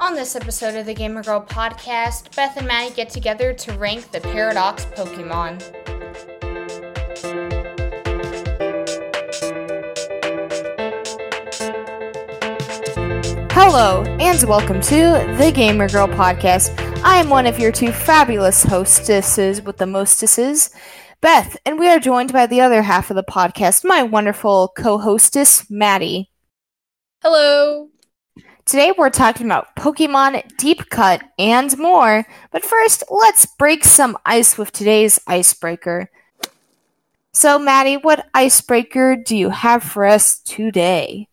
On this episode of the Gamer Girl podcast, Beth and Maddie get together to rank the Paradox Pokemon. Hello, and welcome to the Gamer Girl podcast. I am one of your two fabulous hostesses with the mostesses, Beth, and we are joined by the other half of the podcast, my wonderful co hostess, Maddie. Hello. Today we're talking about Pokemon Deep Cut and more. But first, let's break some ice with today's icebreaker. So, Maddie, what icebreaker do you have for us today?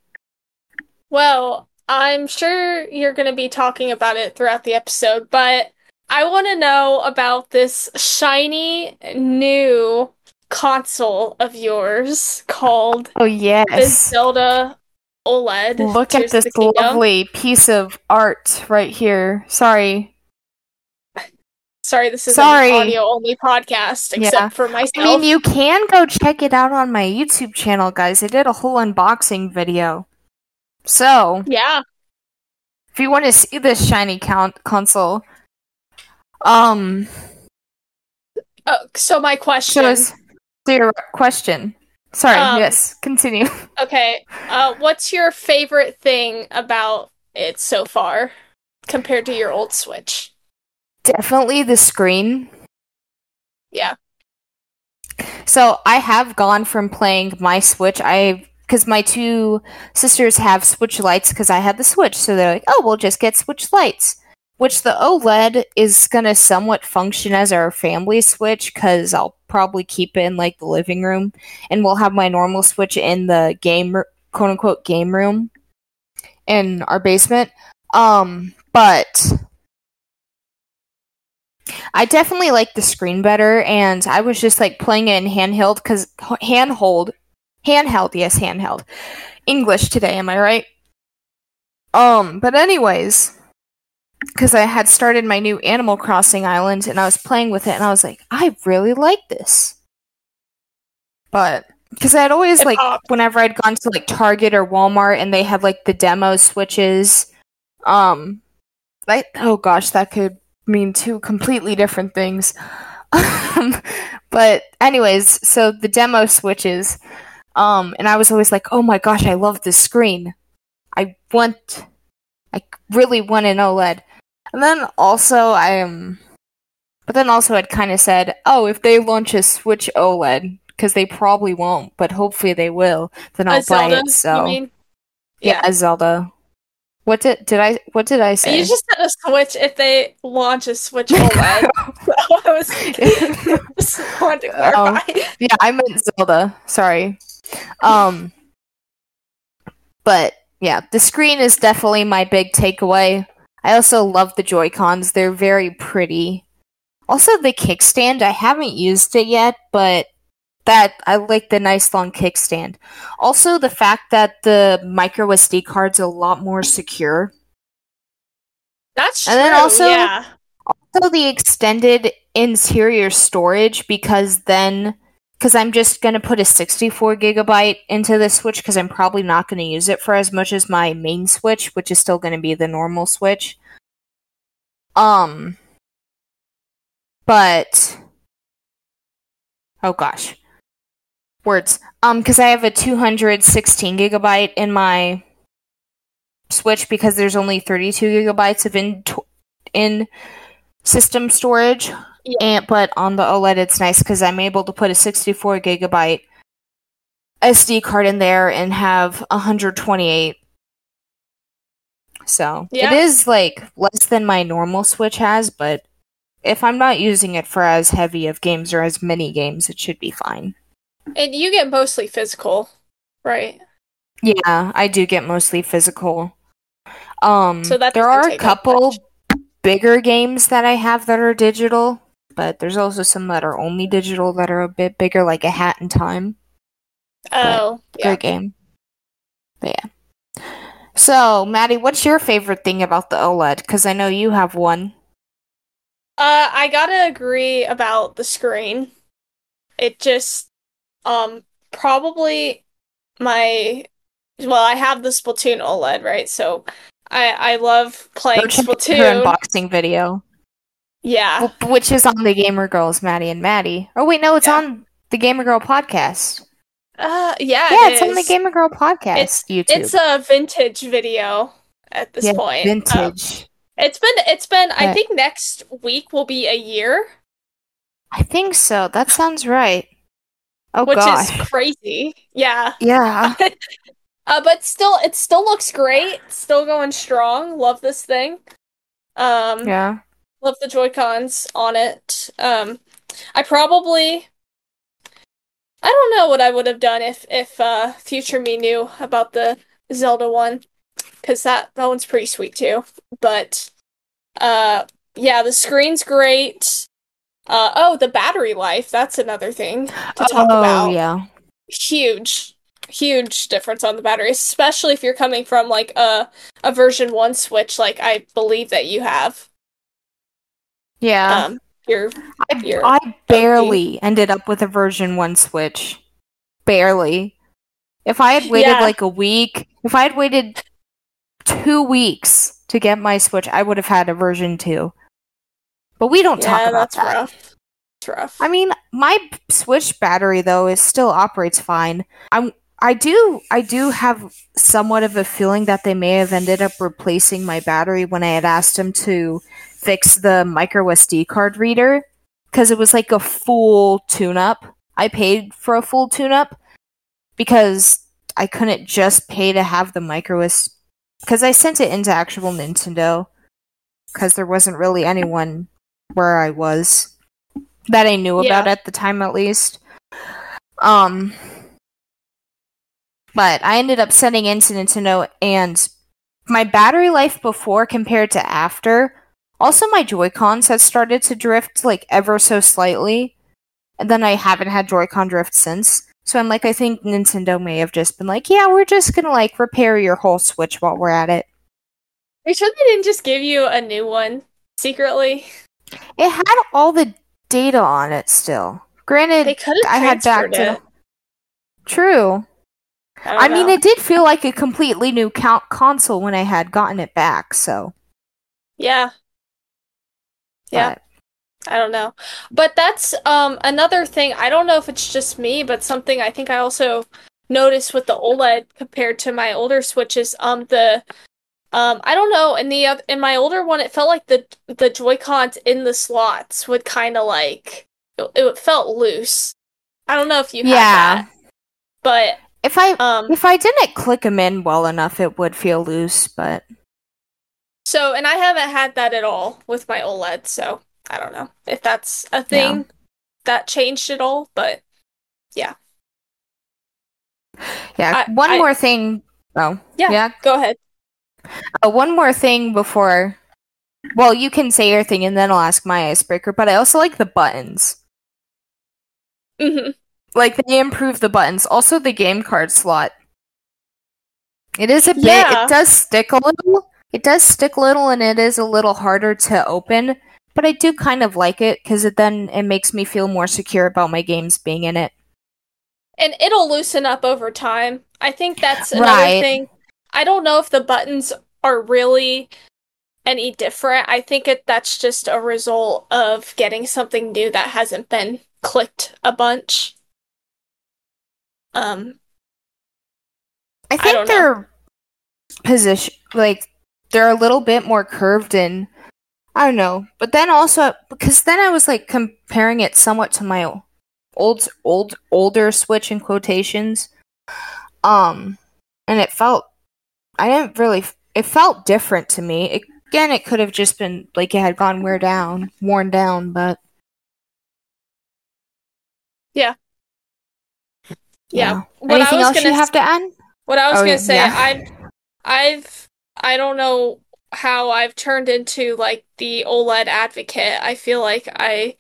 Well, I'm sure you're going to be talking about it throughout the episode, but I want to know about this shiny new console of yours called Oh, yes. the Zelda OLED. Look Tears at this lovely piece of art right here. Sorry. Sorry, this is Sorry. an audio only podcast, except Yeah. for myself. I mean, you can go check it out on my YouTube channel, guys. I did a whole unboxing video. So, yeah. if you want to see this shiny count console, um, Oh, so my question. us your question. Sorry, Um, yes, continue. Okay. Uh, what's your favorite thing about it so far compared to your old Switch? Definitely the screen. Yeah. So I have gone from playing my Switch. I because my two sisters have Switch lights because I had the Switch, so they're like, "Oh, we'll just get Switch lights." Which the OLED is gonna somewhat function as our family Switch because I'll probably keep it in like the living room, and we'll have my normal Switch in the game quote unquote game room in our basement. Um, but I definitely like the screen better, and I was just like playing it in handheld because handhold, handheld, yes, handheld. English today, am I right? Um, but anyways, because I had started my new Animal Crossing island and I was playing with it, and I was like, I really like this. But because I had always like, whenever I'd gone to like Target or Walmart and they had like the demo switches, um, like oh gosh, that could mean two completely different things. But anyways, so the demo switches, um, and I was always like, oh my gosh, I love this screen. I want, I really want an OLED. And then also I am, but then also I'd kind of said, oh, if they launch a Switch OLED, because they probably won't, but hopefully they will, then I'll A Zelda, buy it. So yeah, a Zelda. What did did I what did I say? You just said a Switch if they launch a Switch OLED. so I was just to Oh. clarify. yeah, I meant Zelda. Sorry. Um, but yeah, the screen is definitely my big takeaway. I also love the Joy Cons; they're very pretty. Also, the kickstand I haven't used it yet, but that I like the nice long kickstand. Also, the fact that the micro SD card's a lot more secure. That's true. And then also- yeah. also the extended interior storage because then because i'm just going to put a 64 gigabyte into the switch because i'm probably not going to use it for as much as my main switch which is still going to be the normal switch. Um but oh gosh words. Um because i have a 216 gigabyte in my switch because there's only 32 gigabytes of in in system storage. Yeah. And but on the OLED, it's nice because I'm able to put a 64 gigabyte SD card in there and have 128. So Yeah. it is like less than my normal Switch has, but if I'm not using it for as heavy of games or as many games, it should be fine. And you get mostly physical, right? Yeah, I do get mostly physical. Um, So that there are a couple. Bigger games that I have that are digital, but there's also some that are only digital that are a bit bigger, like a Hat in Time. Oh, yeah. Great game. But yeah. So, Maddie, what's your favorite thing about the OLED? Because I know you have one. Uh, I gotta agree about the screen. It just, um, probably my, well, I have the Splatoon OLED, right? So I I love playing Go check out her unboxing video, Yeah. w- which is on the Gamer Girls, Maddie and Maddie. Oh wait, no, it's Yeah. on the Gamer Girl podcast. Uh yeah, yeah, it it's on the. Gamer Girl podcast It's- YouTube. It's a vintage video at this yeah, point. Um, vintage. it's been it's been I think next week will be a year, I think so. That sounds right. Oh which gosh. is crazy. Yeah. yeah. Uh, but still, it still looks great. Still going strong. Love this thing. Um, Yeah. love the Joy Cons on it. Um, I probably, I don't know what I would have done if if uh, future me knew about the Zelda one, because that that one's pretty sweet too. But, uh, yeah, the screen's great. Uh, oh, the battery life. That's another thing to talk oh about yeah. huge huge difference on the battery especially if you're coming from like a a version 1 switch like i believe that you have Yeah. um you're I, you're I barely ended up with a version 1 Switch. Barely. If I had waited Yeah. like a week, if I had waited two weeks to get my Switch, I would have had a version 2. But we don't talk about that's that. rough it's rough I mean, my Switch battery though is still operates fine. I'm I do I do have somewhat of a feeling that they may have ended up replacing my battery when I had asked them to fix the micro SD card reader because it was like a full tune up. I paid for a full tune up because I couldn't just pay to have the micro SD because I sent it into actual Nintendo because there wasn't really anyone where I was that I knew about at the time at least. Um but I ended up sending into Nintendo and my battery life before compared to after also my Joy-Cons had started to drift like ever so slightly. And then I haven't had Joy-Con drift since. So I'm like I think Nintendo may have just been like, "Yeah, we're just going to like repair your whole Switch while we're at it." are you sure they didn't just give you a new one secretly It had all the data on it still. Granted, I had back to it True. I, I mean, it did feel like a completely new co- console when I had gotten it back. So, yeah Yeah. but- I don't know. But that's um another thing. I don't know if it's just me, but something I think I also noticed with the OLED compared to my older switches um the um I don't know in the in my older one it felt like the the Joy-Cons in the slots would kind of like it, it felt loose. I don't know if you had yeah. that. But If I um if I didn't click them in well enough, it would feel loose. But so and I haven't had that at all with my OLED, so I don't know if that's a thing that changed at all, but yeah, I- one I- more thing. Oh, Yeah. yeah. go ahead. Uh, one more thing before. Well, you can say your thing, and then I'll ask my icebreaker. But I also like the buttons. hmm Like they improve the buttons. Also, the game card slot. It is a bit. Yeah. It does stick a little. It does stick a little, and it is a little harder to open. But I do kind of like it because it then it makes me feel more secure about my games being in it. And it'll loosen up over time. I think that's another Right. thing. I don't know if the buttons are really any different. I think it that's just a result of getting something new that hasn't been clicked a bunch. Um, I I think don't they're position like they're a little bit more curved and I don't know. But then also because then I was like comparing it somewhat to my old old older Switch in quotations. Um and it felt I didn't really it felt different to me. It, again, it could have just been like it had gone wear down, worn down, but yeah. What I Anything was else you have to add? What I was Oh, gonna yeah, say, yeah. I've, I've, I don't know how I've turned into like the OLED advocate. I feel like I,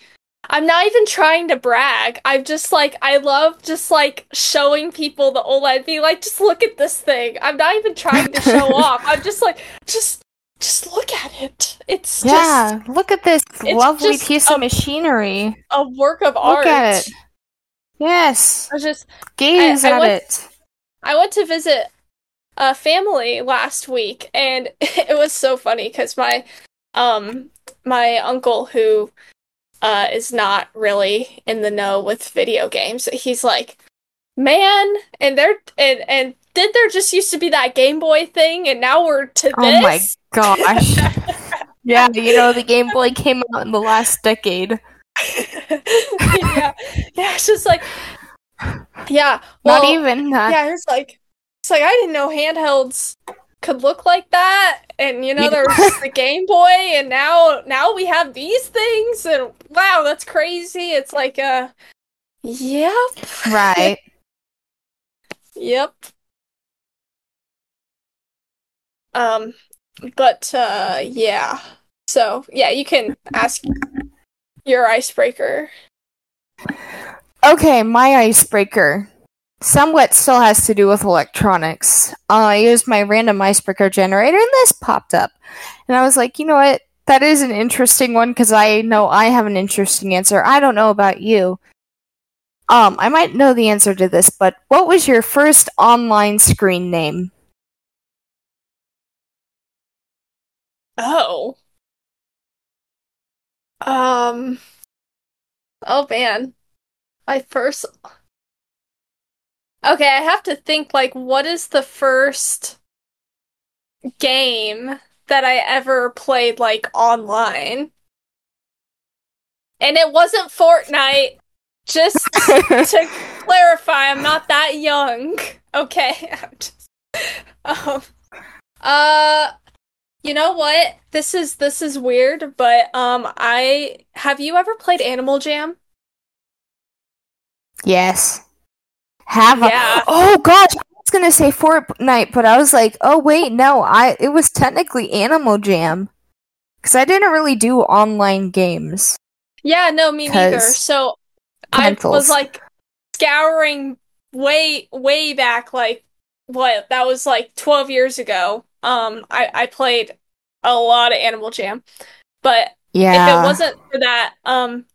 I'm not even trying to brag. I'm just like I love just like showing people the OLED, being like, just look at this thing. I'm not even trying to show off. I'm just like, just, just look at it. It's just Yeah, look at this lovely piece a- of machinery. a work of art. Look at it. Yes. I was just Gaze I at went- it. I went to visit a family last week, and it was so funny because my um my uncle who uh, is not really in the know with video games, he's like, man, and there and and did there just used to be that Game Boy thing, and now we're to this? Oh my gosh. yeah, you know the Game Boy came out in the last decade. yeah, yeah, it's just like, yeah, well, Not even that. yeah, it's like, it's like I didn't know handhelds could look like that, and you know Yeah. there was the Game Boy, and now now we have these things, and wow, that's crazy. It's like, uh, yep, Right. yep. Um, but uh, yeah. So yeah, you can ask your icebreaker. Okay, my icebreaker. Somewhat still has to do with electronics. Uh, I used my random icebreaker generator and this popped up. And I was like, you know what? That is an interesting one because I know I have an interesting answer. I don't know about you. Um, I might know the answer to this, but what was your first online screen name? Oh. Um. Oh man. My first. Okay, I have to think like what is the first game that I ever played like online? And it wasn't Fortnite. Just to clarify, I'm not that young. Okay. Just, um, uh, you know what? This is this is weird, but um, I have you ever played Animal Jam? yes. Have a- Yeah. Oh gosh, I was gonna say Fortnite, but I was like, oh wait, no, I it was technically Animal Jam. Because I didn't really do online games. Yeah, no, me neither. So I was like scouring way way back, like what that was like 12 years ago. Um, I I played a lot of Animal Jam, but Yeah. if it wasn't for that, um,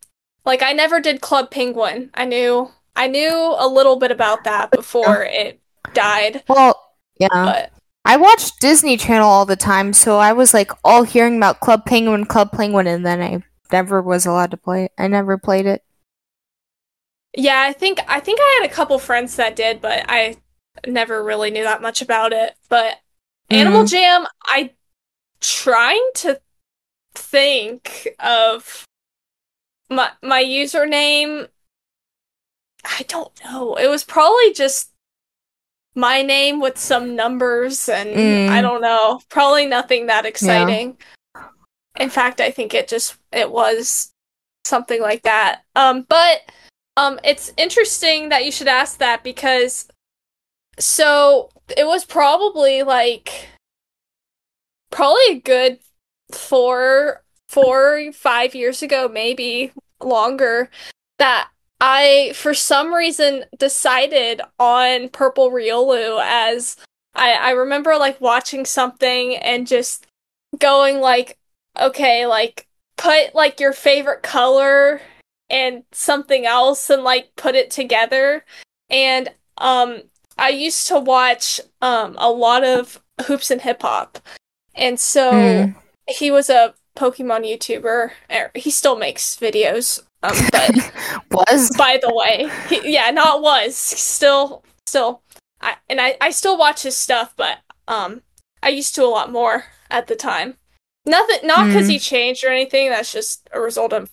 like I never did Club Penguin. I knew I knew a little bit about that before it died, Well, yeah. but I watched Disney Channel all the time, so I was like all hearing about Club Penguin, Club Penguin, and then I never was allowed to play it. I never played it. yeah, I think I think I had a couple friends that did, but I never really knew that much about it. But Animal Mhm. Jam, I trying to think of my my username. I don't know. It was probably just my name with some numbers and Mm. I don't know. Probably nothing that exciting. In fact, I think it just it was something like that. Um but um it's interesting that you should ask that because so it was probably like probably a good four four five years ago maybe longer that i for some reason decided on purple riolu as i i remember like watching something and just going like okay like put like your favorite color and something else and like put it together. And um i used to watch um a lot of hoops and hip hop and so Mm. he was a Pokemon YouTuber. Er, He still makes videos, um, but was by the way, he, yeah, not was still, still, I and I, I still watch his stuff, but um, I used to a lot more at the time. Nothing, not because he changed or anything. That's just a result of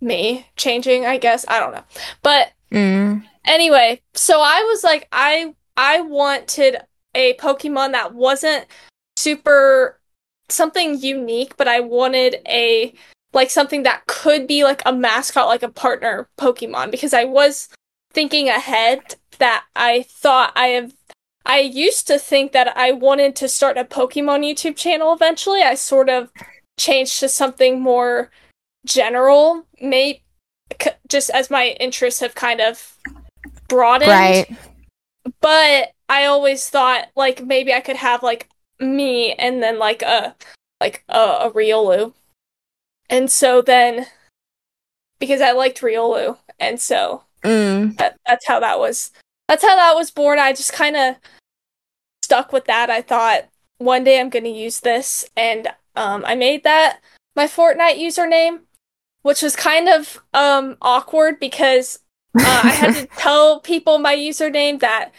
me changing, I guess. I don't know, but Mm. Anyway, so I was like, I I wanted a Pokemon that wasn't super something unique, but I wanted a like something that could be like a mascot, like a partner Pokemon, because I was thinking ahead that I thought I have. I used to think that I wanted to start a Pokemon YouTube channel eventually. I sort of changed to something more general, may c- just as my interests have kind of broadened. right. But I always thought like maybe I could have like me and then like a like a, a Riolu. And so then because I liked Riolu and so Mm. that, that's how that was that's how that was born. I just kind of stuck with that. I thought one day I'm going to use this, and um, I made that my Fortnite username, which was kind of um, awkward because uh, I had to tell people my username that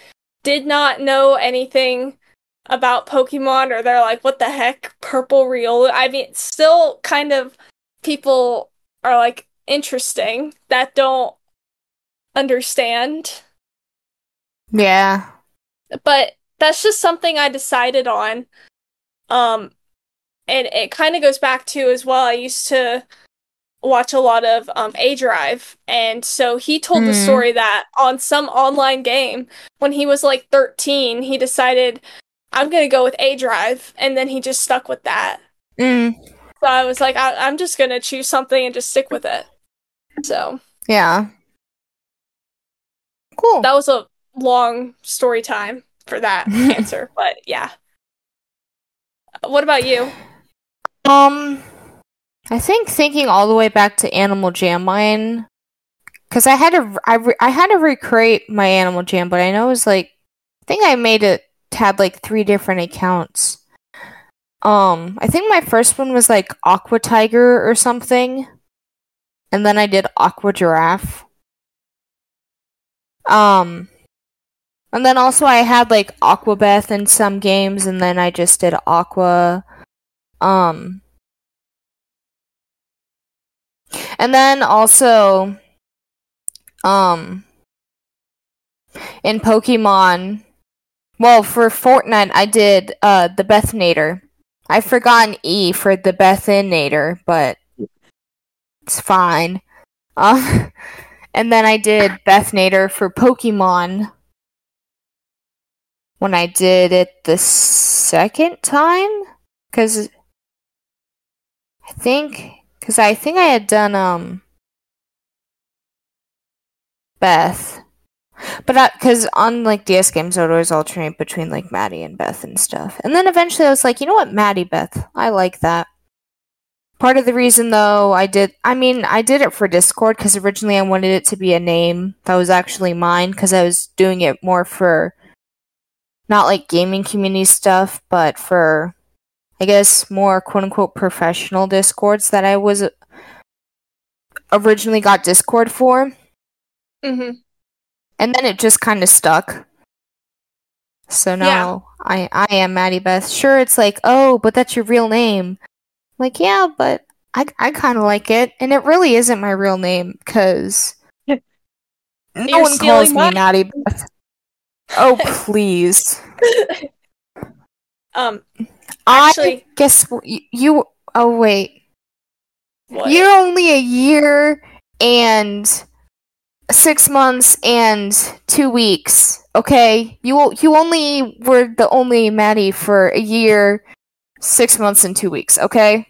did not know anything about Pokemon, or they're like, "What the heck, purple real?" I mean, still kind of people are like interesting that don't understand. Yeah. But that's just something I decided on. Um and it kind of goes back to as well I used to watch a lot of um aDrive and so he told mm. the hmm. story that on some online game when he was like 13 he decided I'm going to go with aDrive and then he just stuck with that. Mm. So I was like I- I'm just going to choose something and just stick with it. So, yeah. Cool. That was a long story time for that answer, but yeah. What about you? Um, I think thinking all the way back to Animal Jam mine, because I had to I, re- I had to recreate my Animal Jam, but I know it was like I think I made it had like three different accounts. Um, I think my first one was like Aqua Tiger or something, and then I did Aqua Giraffe. Um, and then also I had like Aquabeth in some games, and then I just did Aqua. Um, and then also, um, in Pokemon, well, for Fortnite, I did uh the Bethnator. I've forgotten E for the Bethinator, but it's fine. Um, and then I did Bethnator for Pokemon when I did it the second time because I think because I think I had done um Beth, but because on like DS games I would always alternate between like Maddie and Beth and stuff, and then eventually I was like, you know what, Maddie Beth, I like that. Part of the reason though I did I mean I did it for Discord because originally I wanted it to be a name that was actually mine because I was doing it more for not like gaming community stuff, but for I guess more quote unquote professional discords that I was originally got Discord for. hmm And then it just kind of stuck. So now yeah. I I am Maddie Beth. Sure, it's like oh, but that's your real name. I'm like yeah, but I I kind of like it, and it really isn't my real name because no one calls me Maddie Beth. Oh please. um, actually, I guess you. Oh wait, what? you're only a year and six months and two weeks. Okay, you you only were the only Maddie for a year, six months and two weeks. Okay.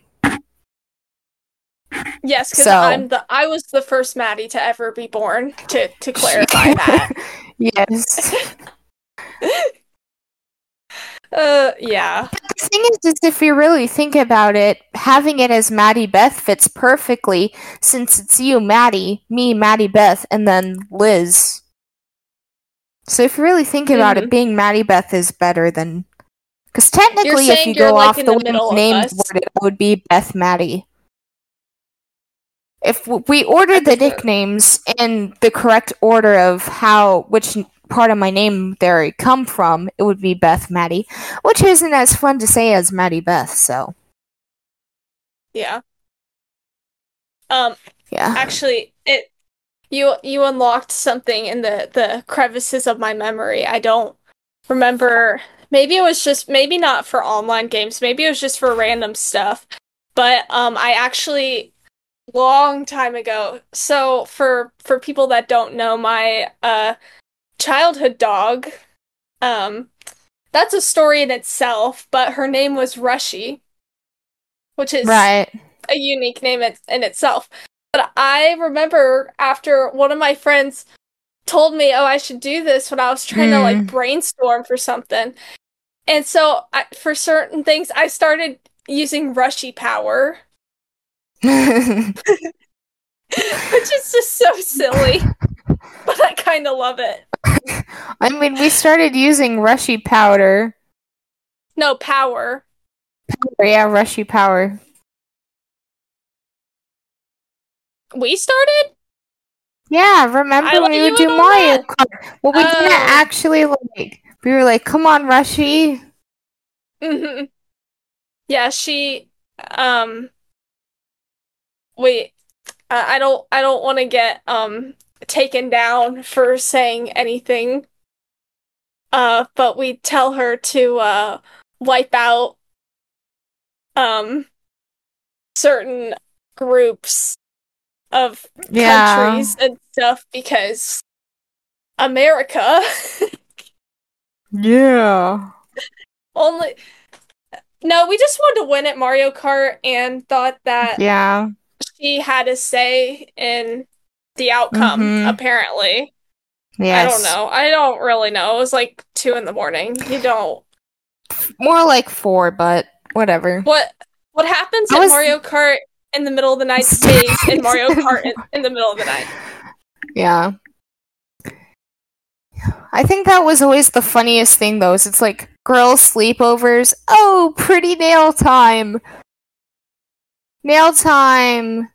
Yes, because so. I'm the I was the first Maddie to ever be born. To to clarify that. yes. uh, yeah. the thing is, is, if you really think about it, having it as Maddie Beth fits perfectly since it's you, Maddie, me, Maddie Beth, and then Liz. So if you really think about mm-hmm. it, being Maddie Beth is better than. Because technically, if you go like off the, the name it would be Beth Maddie. If we ordered the nicknames in the correct order of how which part of my name they come from, it would be Beth Maddie, which isn't as fun to say as Maddie Beth. So, yeah. Um. Yeah. Actually, it you you unlocked something in the the crevices of my memory. I don't remember. Maybe it was just maybe not for online games. Maybe it was just for random stuff. But um, I actually long time ago. So for for people that don't know, my uh childhood dog, um, that's a story in itself. But her name was Rushy, which is right a unique name in, in itself. But I remember after one of my friends told me, "Oh, I should do this," when I was trying mm. to like hmm. brainstorm for something. And so, I, for certain things, I started using Rushy Power Which is just so silly. but I kind of love it. I mean, we started using Rushy powder No, power. Power, yeah, Rushy Power. We started? Yeah, remember I when we would do Mario. Well, we didn't Oh. actually like. We were like, "Come on, Rushy." hmm Yeah, she um wait, uh, I don't I don't want to get um taken down for saying anything. Uh, but we tell her to uh wipe out um certain groups of Yeah. countries and stuff because America Yeah. only No, we just wanted to win at Mario Kart and thought that Yeah. she had a say in the outcome, Mhm. apparently. Yes. I don't know. I don't really know. It was like two in the morning. You don't. More like four, but whatever. What what happens was- Mario Kart in the middle of the night stays in Mario Kart in, in the middle of the night. Yeah. I think that was always the funniest thing, though. Is it's like girls' sleepovers. Oh, pretty nail time. Nail time.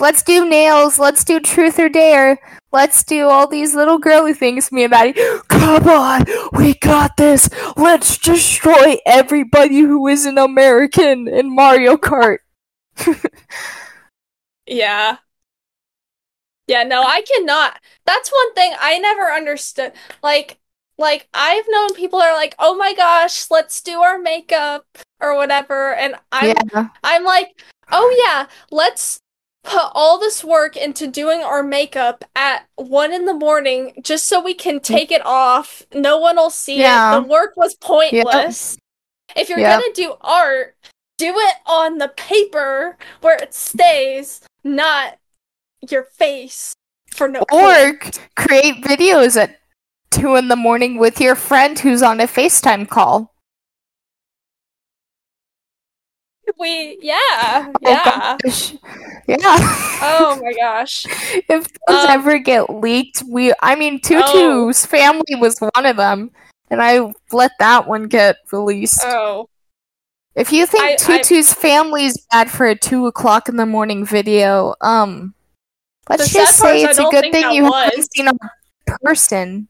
Let's do nails. Let's do truth or dare. Let's do all these little girly things. Me and Maddie. Come on, we got this. Let's destroy everybody who isn't American in Mario Kart. Yeah. Yeah, no, I cannot. That's one thing I never understood. Like, like I've known people are like, "Oh my gosh, let's do our makeup or whatever," and I'm yeah. I'm like, "Oh yeah, let's put all this work into doing our makeup at one in the morning just so we can mm. take it off. No one will see Yeah. it. The work was pointless. If you're Yep. gonna do art, do it on the paper where it stays, not your face for no Or point. create videos at two in the morning with your friend who's on a FaceTime call. we yeah Oh, yeah gosh. Yeah. oh my gosh if those Um, ever get leaked, we I mean Oh. Tutu's family was one of them. And I let that one get released. oh if you think I- I- Tutu's family's bad for a two o'clock in the morning video, um let's just sad part is say it's a good thing you was. haven't seen a person.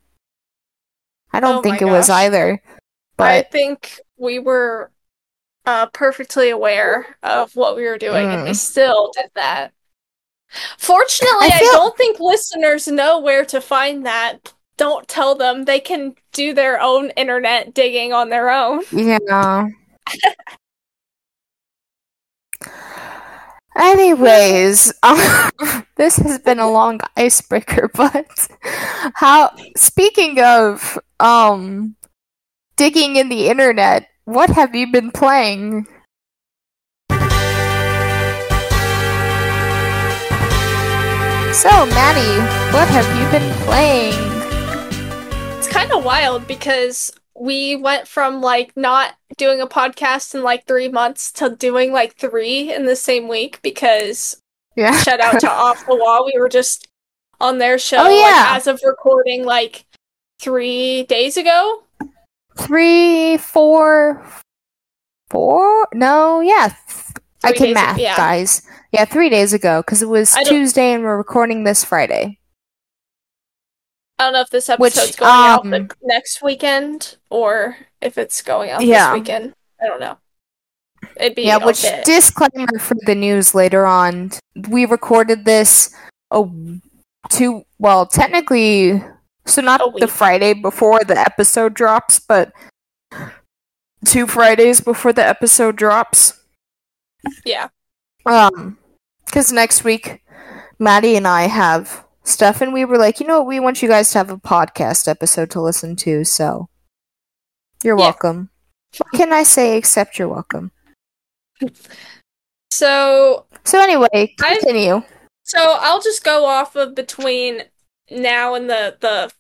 I don't Oh think it was either but I think we were uh, perfectly aware of what we were doing, and we Mm. still did that. Fortunately, I I, don't think listeners know where to find that. Don't tell them; they can do their own internet digging on their own. Yeah. Anyways, um, this has been a long icebreaker, but how speaking of um digging in the internet, what have you been playing? So, Maddie, what have you been playing? It's kind of wild because we went from like not doing a podcast in like three months to doing like three in the same week because Yeah. shout out to Off the Wall. We were just on their oh, show Oh, yeah. like, as of recording like three days ago. Three, four, four? No, yeah. th- I can math, yeah. guys. Yeah, three days ago, because it was Tuesday and we're recording this Friday. I don't know if this Which, episode's going out um, the next weekend or if it's going out Yeah. this weekend. I don't know. It'd be Yeah, which bit. disclaimer for the news later on. We recorded this a two well, technically so not the. Friday before the episode drops, but two Fridays before the episode drops. yeah. Um, because next week, Maddie and I have stuff, and we were like, you know what, we want you guys to have a podcast episode to listen to, so you're Yeah. welcome. What can I say except you're welcome? So So anyway, I've- continue. So I'll just go off of between now in the the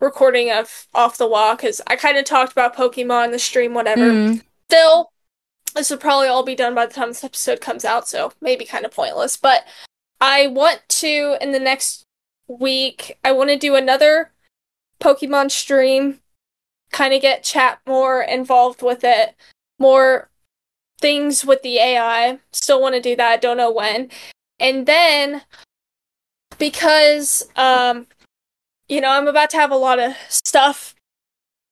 recording of off the wall because I kind of talked about Pokemon the stream, whatever. Mm, Still, this will probably all be done by the time this episode comes out, so maybe kind of pointless. But I want to in the next week. I want to do another Pokemon stream kind of get chat more involved with it, more things with the AI. Still want to do that. Don't know when. And then because um you know, I'm about to have a lot of stuff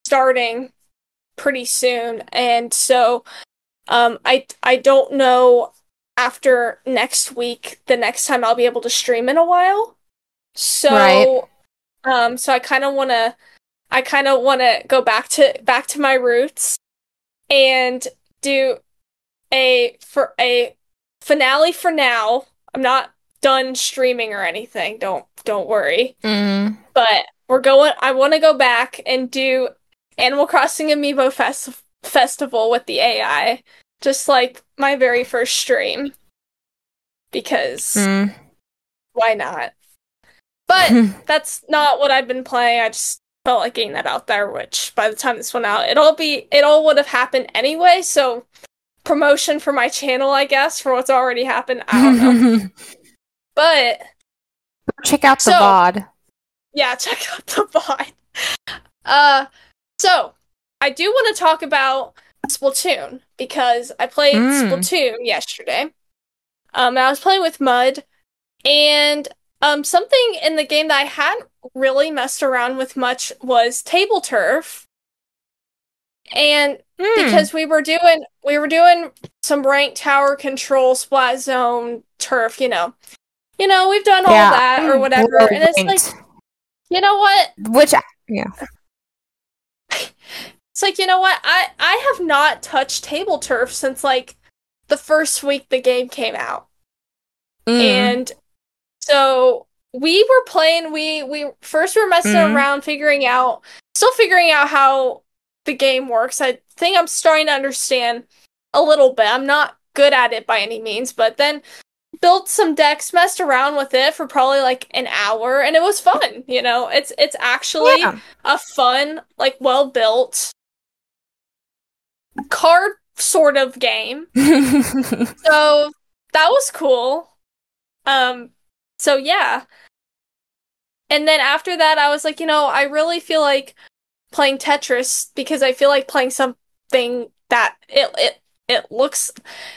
starting pretty soon and so um I I don't know after next week the next time I'll be able to stream in a while. So Right. um so I kind of want to I kind of want to go back to back to my roots and do a for a finale for now. I'm not done streaming or anything. Don't don't worry. Mm. But we're going I want to go back and do Animal Crossing Amiibo Fest- Festival with the AI. Just like my very first stream. Because Mm. why not? But that's not what I've been playing. I just felt like getting that out there, which by the time this went out, it'll be it all would have happened anyway, so promotion for my channel, I guess, for what's already happened. I don't know. but Check out the So- VOD. yeah, check out the VOD. Uh so I do want to talk about Splatoon because I played Mm. Splatoon yesterday. Um I was playing with Mud and um something in the game that I hadn't really messed around with much was Tableturf. And Mm. because we were doing we were doing some ranked tower control splat zone turf, you know. You know, we've done all Yeah. that or whatever. low And it's like, you know what? which yeah. It's like, you know what? I I have not touched Tableturf since like the first week the game came out. Mm. And so we were playing we we first were messing Mhm. around figuring out still figuring out how the game works. I think I'm starting to understand a little bit. I'm not good at it by any means, but then built some decks, messed around with it for probably like an hour and it was fun, you know. It's it's actually Yeah. a fun, like well built card sort of game. So that was cool. Um so yeah. And then after that I was like, you know, I really feel like playing Tetris because I feel like playing something that it it it looks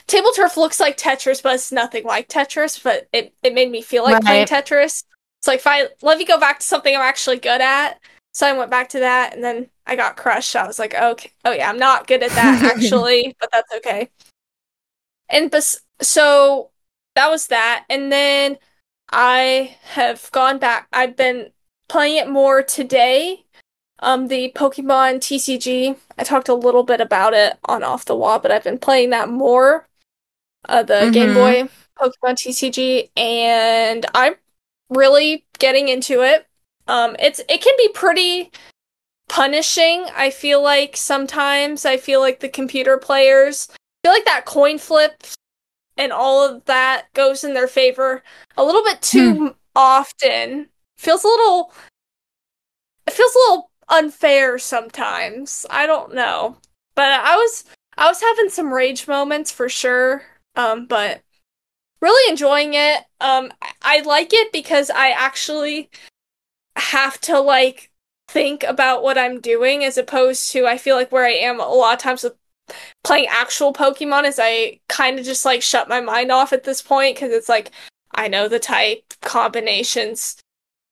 Tableturf looks like Tetris, but it's nothing like Tetris, but it, it made me feel like playing Tetris. It's like if I let me go back to something I'm actually good at. So I went back to that and then I got crushed. I was like, okay, oh yeah, I'm not good at that actually, but that's okay. And bes- so that was that. And then I have gone back. I've been playing it more today. Um, the Pokemon TCG. I talked a little bit about it on Off the Wall, but I've been playing that more. Uh, the Game Mhm. Boy Pokemon TCG, and I'm really getting into it. Um, it's it can be pretty punishing. I feel like sometimes I feel like the computer players feel like that coin flip and all of that goes in their favor a little bit too often. Feels a little it feels a little unfair sometimes. I don't know. But I was I was having some rage moments for sure. Um but really enjoying it. Um I, like it because I actually have to like think about what I'm doing as opposed to I feel like where I am a lot of times with playing actual Pokemon is I kind of just like shut my mind off at this point because it's like I know the type combinations.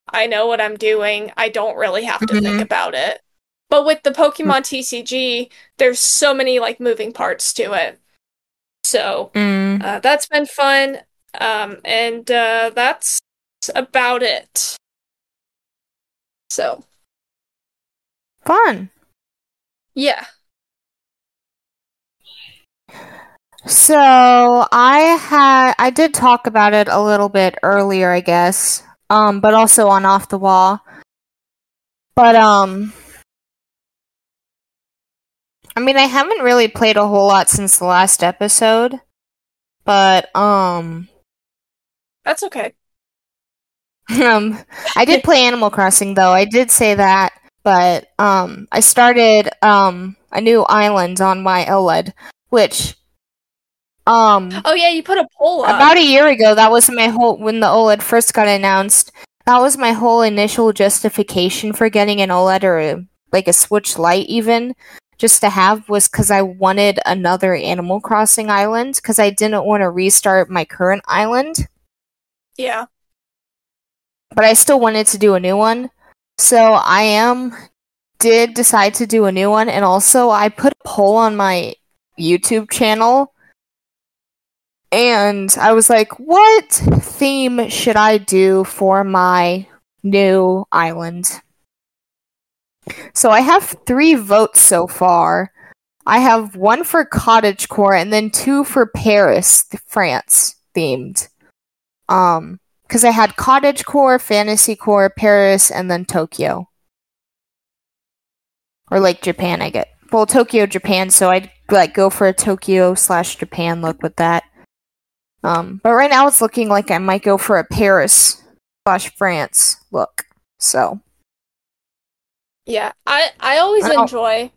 I know what I'm doing. I don't really have to think Mhm. about it. But with the Pokemon TCG, there's so many like moving parts to it. So Mm. uh, that's been fun. Um, and uh, that's about it. So Fun. yeah. So I had I did talk about it a little bit earlier, I guess. Um, but also on off the wall. But um I mean I haven't really played a whole lot since the last episode. But um That's okay. um I did play Animal Crossing though. I did say that, but um I started um a new island on my OLED, which um Oh yeah, you put a poll up. About a year ago, that was my whole when the OLED first got announced. That was my whole initial justification for getting an OLED or a, like a Switch Lite even just to have was because I wanted another Animal Crossing island because I didn't want to restart my current island, Yeah. but I still wanted to do a new one. So I am did decide to do a new one, and also I put a poll on my YouTube channel, and I was like, "What theme should I do for my new island?" So I have three votes so far. I have one for cottagecore and then two for Paris, France themed. Um, because I had cottagecore, fantasy core, Paris, and then Tokyo. Or like Japan, I get. Well, Tokyo, Japan. So I'd like go for a Tokyo slash Japan look with that. Um, but right now it's looking like I might go for a Paris slash France look. So Yeah. I I always I enjoy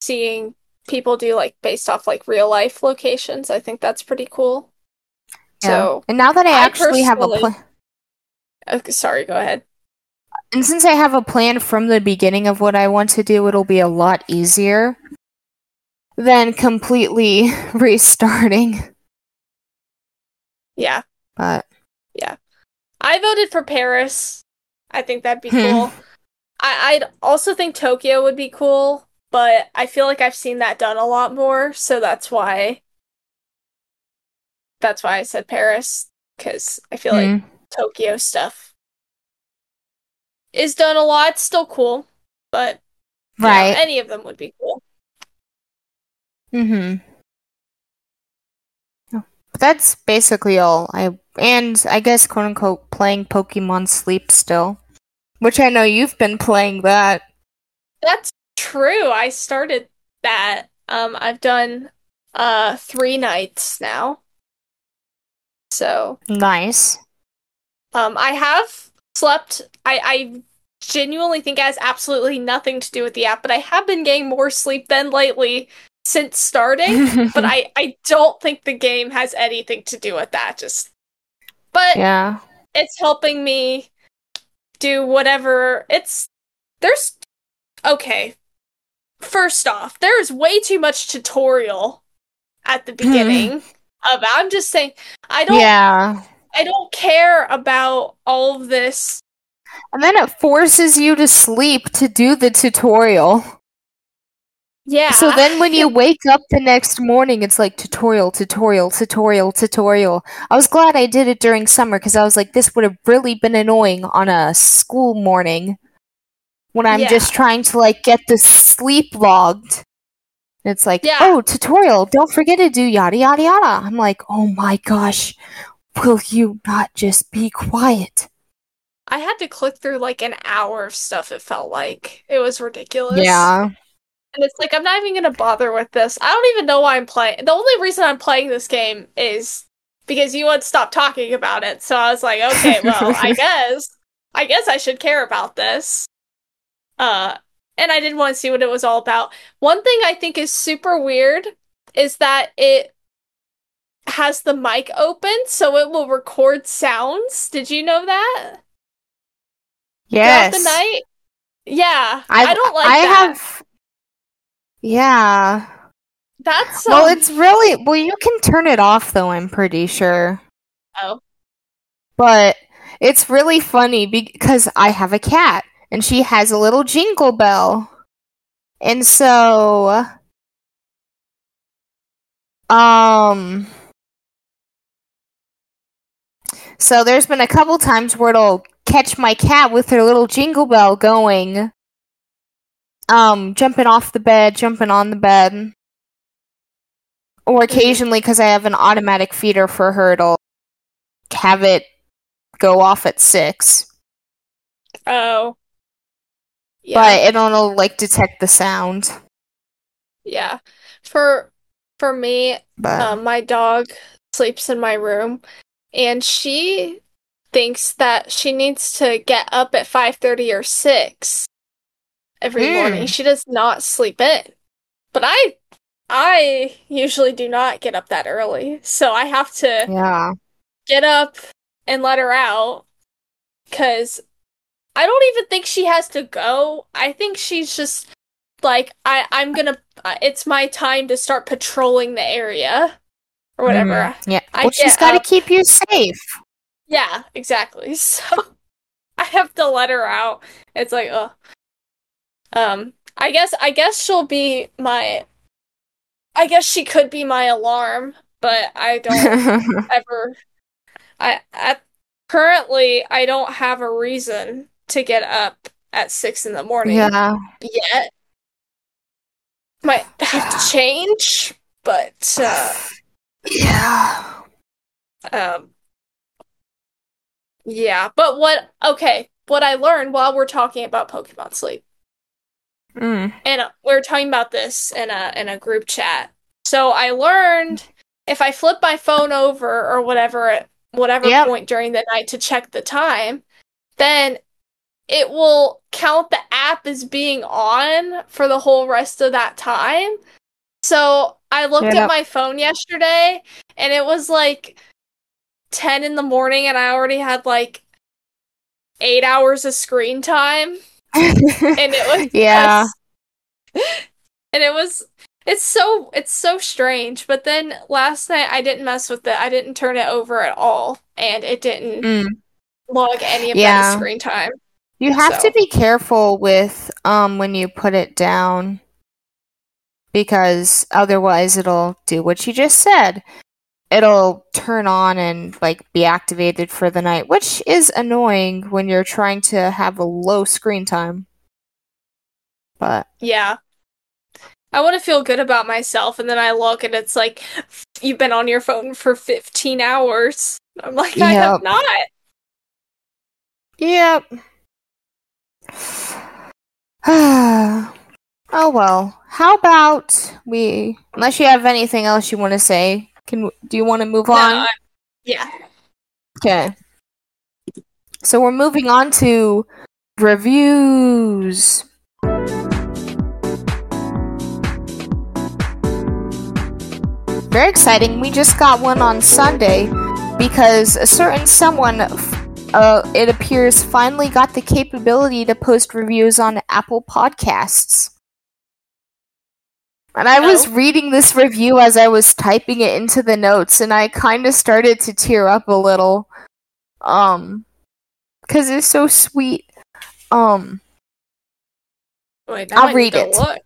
seeing people do like based off like real life locations. I think that's pretty cool. So, and now that I, I actually have a plan. okay, sorry, go ahead. And since I have a plan from the beginning of what I want to do, it'll be a lot easier than completely restarting. Yeah. But yeah. I voted for Paris. I think that'd be Hmm. cool. I, I'd also think Tokyo would be cool, but I feel like I've seen that done a lot more, so that's why that's why I said Paris, because I feel like hmm, Tokyo stuff is done a lot. It's still cool, but you know, right. any of them would be cool. Mm-hmm. But that's basically all. I and I guess quote unquote playing Pokemon Sleep still. Which I know you've been playing that. That's true. I started that. Um, I've done uh three nights now. So Nice. Um, I have slept. I, I genuinely think it has absolutely nothing to do with the app, but I have been getting more sleep than lately since starting. but I, I don't think the game has anything to do with that. Just, but yeah. it's helping me do whatever. It's there's okay. First off, there is way too much tutorial at the hmm. beginning of. I'm just saying, I don't. Yeah. I don't care about all of this. And then it forces you to sleep to do the tutorial. Yeah. So then when you wake up the next morning, it's like tutorial, tutorial, tutorial, tutorial. I was glad I did it during summer because I was like, this would have really been annoying on a school morning when I'm Yeah. just trying to like get the sleep logged. It's like, Yeah. oh, tutorial, don't forget to do yada yada yada. I'm like, oh my gosh, will you not just be quiet? I had to click through like an hour of stuff, it felt like. It was ridiculous. Yeah. And it's like, I'm not even gonna bother with this. I don't even know why I'm playing. The only reason I'm playing this game is because you wouldn't stop talking about it. So I was like, okay, well, I guess. I guess I should care about this. Uh, and I didn't want to see what it was all about. One thing I think is super weird is that it has the mic open so it will record sounds. Did you know that? Yes. Throughout the night? Yeah. I, I, don't like I that. have. Yeah. That's Well, um, it's really well. You can turn it off though. I'm pretty sure, oh. but it's really funny because I have a cat and she has a little jingle bell, and so, um, so there's been a couple times where it'll catch my cat with her little jingle bell going, um, jumping off the bed, jumping on the bed. Or occasionally, because I have an automatic feeder for her, it'll have it go off at six. Oh. Yeah. But it'll like detect the sound. Yeah. For for me, But um, my dog sleeps in my room and she thinks that she needs to get up at 5:30 or 6 every Mm. morning. She does not sleep in. But I I usually do not get up that early. So I have to yeah, get up and let her out cuz I don't even think she has to go. I think she's just like I I'm gonna. Uh, it's my time to start patrolling the area or whatever. Mm, yeah. I well, she's got to keep you safe. Yeah, exactly. So I have to let her out. It's like, oh, um, I guess I guess she'll be my. I guess she could be my alarm, but I don't ever. I at currently I don't have a reason to get up at six in the morning yeah. yet. Might have to change, but uh, Yeah. um, yeah. But what? Okay, what I learned while we're talking about Pokemon Sleep. Mm. and we were talking about this in a in a group chat. So I learned if I flip my phone over or whatever at whatever Yep. point during the night to check the time, then it will count the app as being on for the whole rest of that time. So I looked Yep. at my phone yesterday and it was like 10 in the morning and I already had like 8 hours of screen time and it was Yeah. and it was it's so it's so strange but then last night i didn't mess with it i didn't turn it over at all and it didn't Mm. log any of that Yeah. as screen time You have So- to be careful with um when you put it down because otherwise it'll do what you just said. It'll turn on and like be activated for the night, which is annoying when you're trying to have a low screen time. But yeah i want to feel good about myself and then i look and it's like you've been on your phone for 15 hours i'm like i have not Yep. oh well. How about we? Unless you have anything else you want to say, can do you want to move No, on? I- yeah Okay. So we're moving on to reviews. Very exciting. We just got one on Sunday because a certain someone, uh, it appears, finally got the capability to post reviews on Apple Podcasts. And I was Oh. reading this review as I was typing it into the notes, and I kind of started to tear up a little. Um, because it's so sweet. Um, wait I'll read it. look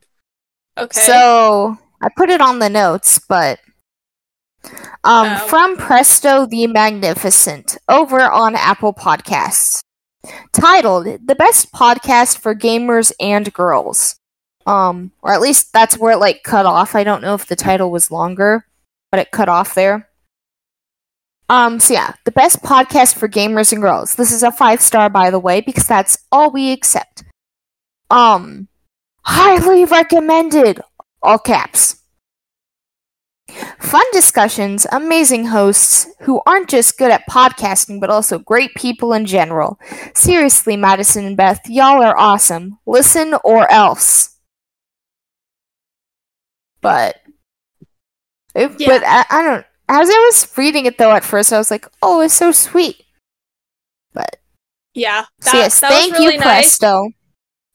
okay So I put it on the notes, but um, Oh. from Presto the Magnificent over on Apple Podcasts, titled "The Best Podcast for Gamers and Girls." Um, or at least that's where it like cut off. I don't know if the title was longer, but it cut off there. Um, so yeah, the best podcast for gamers and girls. This is a five star, by the way, because that's all we accept. Um, highly recommended all caps. Fun discussions, amazing hosts who aren't just good at podcasting but also great people in general. Seriously, Madison and Beth, y'all are awesome. Listen or else. But, it, Yeah. but I, I don't. As I was reading it though, at first I was like, "Oh, it's so sweet." But yeah that, so yes, that thank was really you, nice Presto.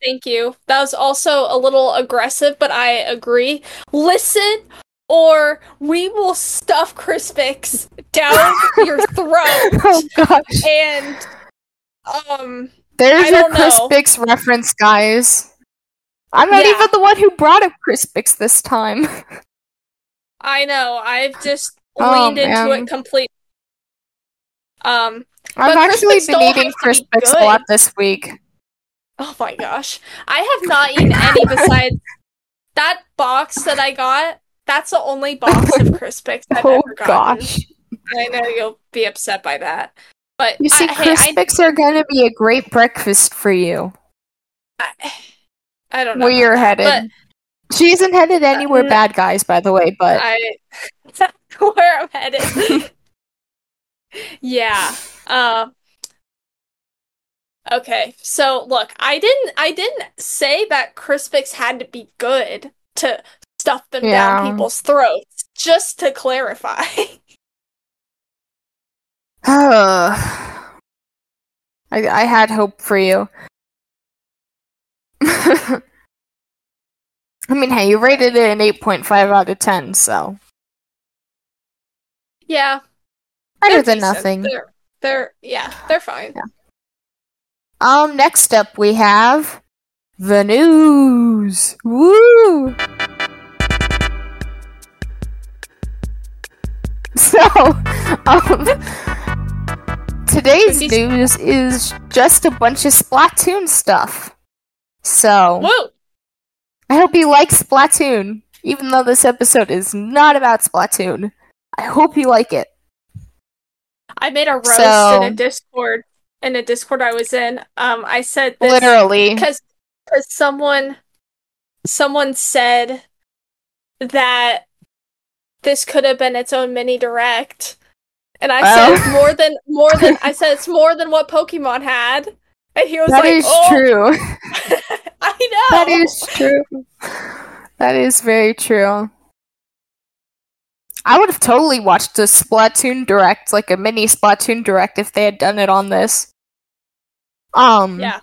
Thank you. That was also a little aggressive, but I agree. Listen, or we will stuff Crispix down your throat. oh gosh, And um, there's your. Crispix reference, guys. I'm not Yeah. even the one who brought up Crispix this time. I know I've just Oh, leaned into it completely. Um, I've actually Crispix been eating be Crispix a lot this week. oh my gosh, I have not eaten any besides that box that I got. That's the only box of Crispix I've oh ever gotten. gosh. I know you'll be upset by that, but You see, I, hey, I Crispix are going to be a great breakfast for you. I, I don't know. Where you're headed. She isn't headed anywhere no. bad, guys, by the way, but but I where I'm headed. yeah. Um. okay. So look, I didn't. I didn't say that Crispix had to be good to stuff them down people's throats. Just to clarify. I, I had hope for you. I mean, hey, you rated it an 8.5 out of 10, so. Yeah. Better than decent. nothing. They're, they're yeah, they're fine. Yeah. Um, next up we have the news. Woo! So, um, today's news is just a bunch of Splatoon stuff. So, Whoa! I hope you like Splatoon, even though this episode is not about Splatoon. I hope you like it. I made a roast So- in a Discord in a Discord I was in. Um, I said this Literally. because because someone someone said that this could have been its own mini direct, and I said Oh. it's more than more than I said it's more than what Pokemon had, and he was That like, is "Oh, true. I know." That is true. That is very true. I would have totally watched a Splatoon direct, like a mini Splatoon direct, if they had done it on this. Um. yeah.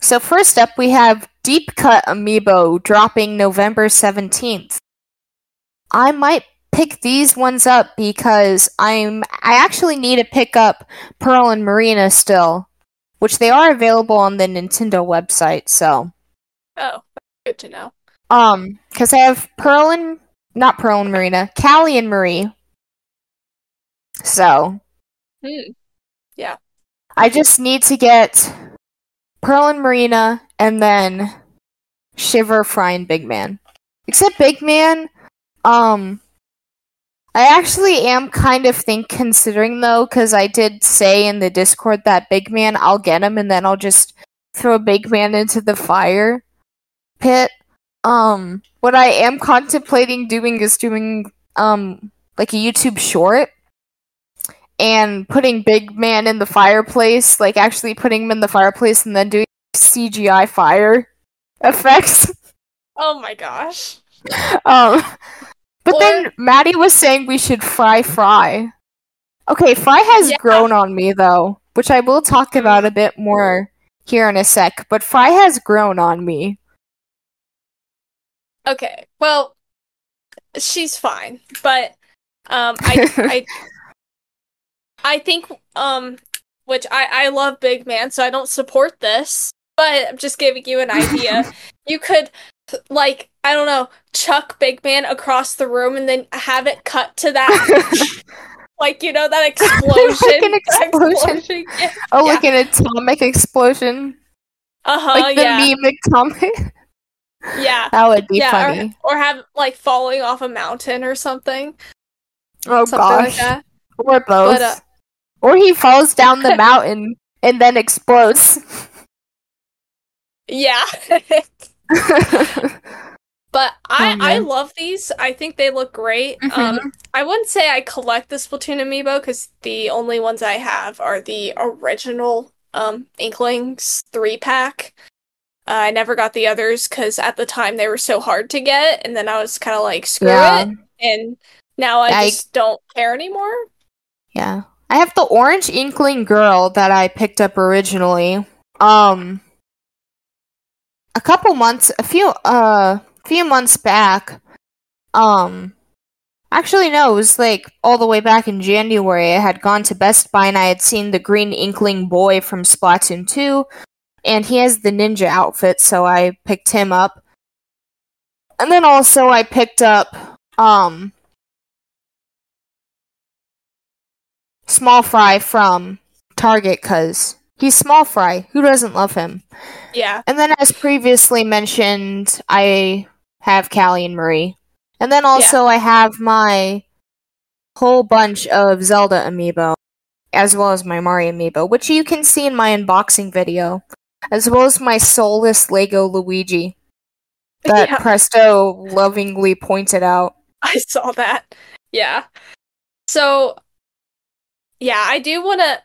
So first up, we have Deep Cut Amiibo dropping November seventeenth. I might pick these ones up because I'm I actually need to pick up Pearl and Marina still, which they are available on the Nintendo website. So. Oh, good to know. Um, because I have Pearl and not Pearl and Marina, Callie and Marie. So Hmm. Yeah. I just need to get Pearl and Marina, and then Shiver, Fry, and Big Man. Except Big Man, um, I actually am kind of think considering though, because I did say in the Discord that Big Man, I'll get him, and then I'll just throw Big Man into the fire pit. Um, what I am contemplating doing is doing um like a YouTube short and putting Big Man in the fireplace, like actually putting him in the fireplace and then doing CGI fire effects. Oh my gosh. um, but Or- then Maddie was saying we should fry Fry. Okay, Fry has Yeah. grown on me though, which I will talk about a bit more here in a sec. But Fry has grown on me. Okay. Well, she's fine, but um, I I I think um, which I I love Big Man, so I don't support this. But I'm just giving you an idea. you could like I don't know, chuck Big Man across the room and then have it cut to that. Like you know that explosion, like an explosion. Yeah. oh, like an atomic explosion, Uh huh. like the yeah. meme atomic. Yeah. that would be yeah. funny. Or, or have like falling off a mountain or something. oh Something like gosh, that. or both. But uh, Or he falls down the mountain and then explodes. yeah. But I, Oh, I love these. I think they look great. Um, I wouldn't say I collect the Splatoon amiibo because the only ones I have are the original um, Inklings three pack. Uh, I never got the others because at the time they were so hard to get, and then I was kind of like, screw yeah, it. And now I, I- just don't care anymore. yeah. I have the orange inkling girl that I picked up originally. Um, a couple months, a few, uh, few months back. Um, actually, no, it was like all the way back in January. I had gone to Best Buy and I had seen the green inkling boy from Splatoon 2, and he has the ninja outfit, so I picked him up. And then also I picked up, um, Small Fry from Target because he's Small Fry. Who doesn't love him? Yeah. And then, as previously mentioned, I have Callie and Marie. And then also, I have my whole bunch of Zelda amiibo, as well as my Mario amiibo, which you can see in my unboxing video, as well as my soulless Lego Luigi that Yeah. Presto lovingly pointed out. I saw that. Yeah. So, yeah, I do want to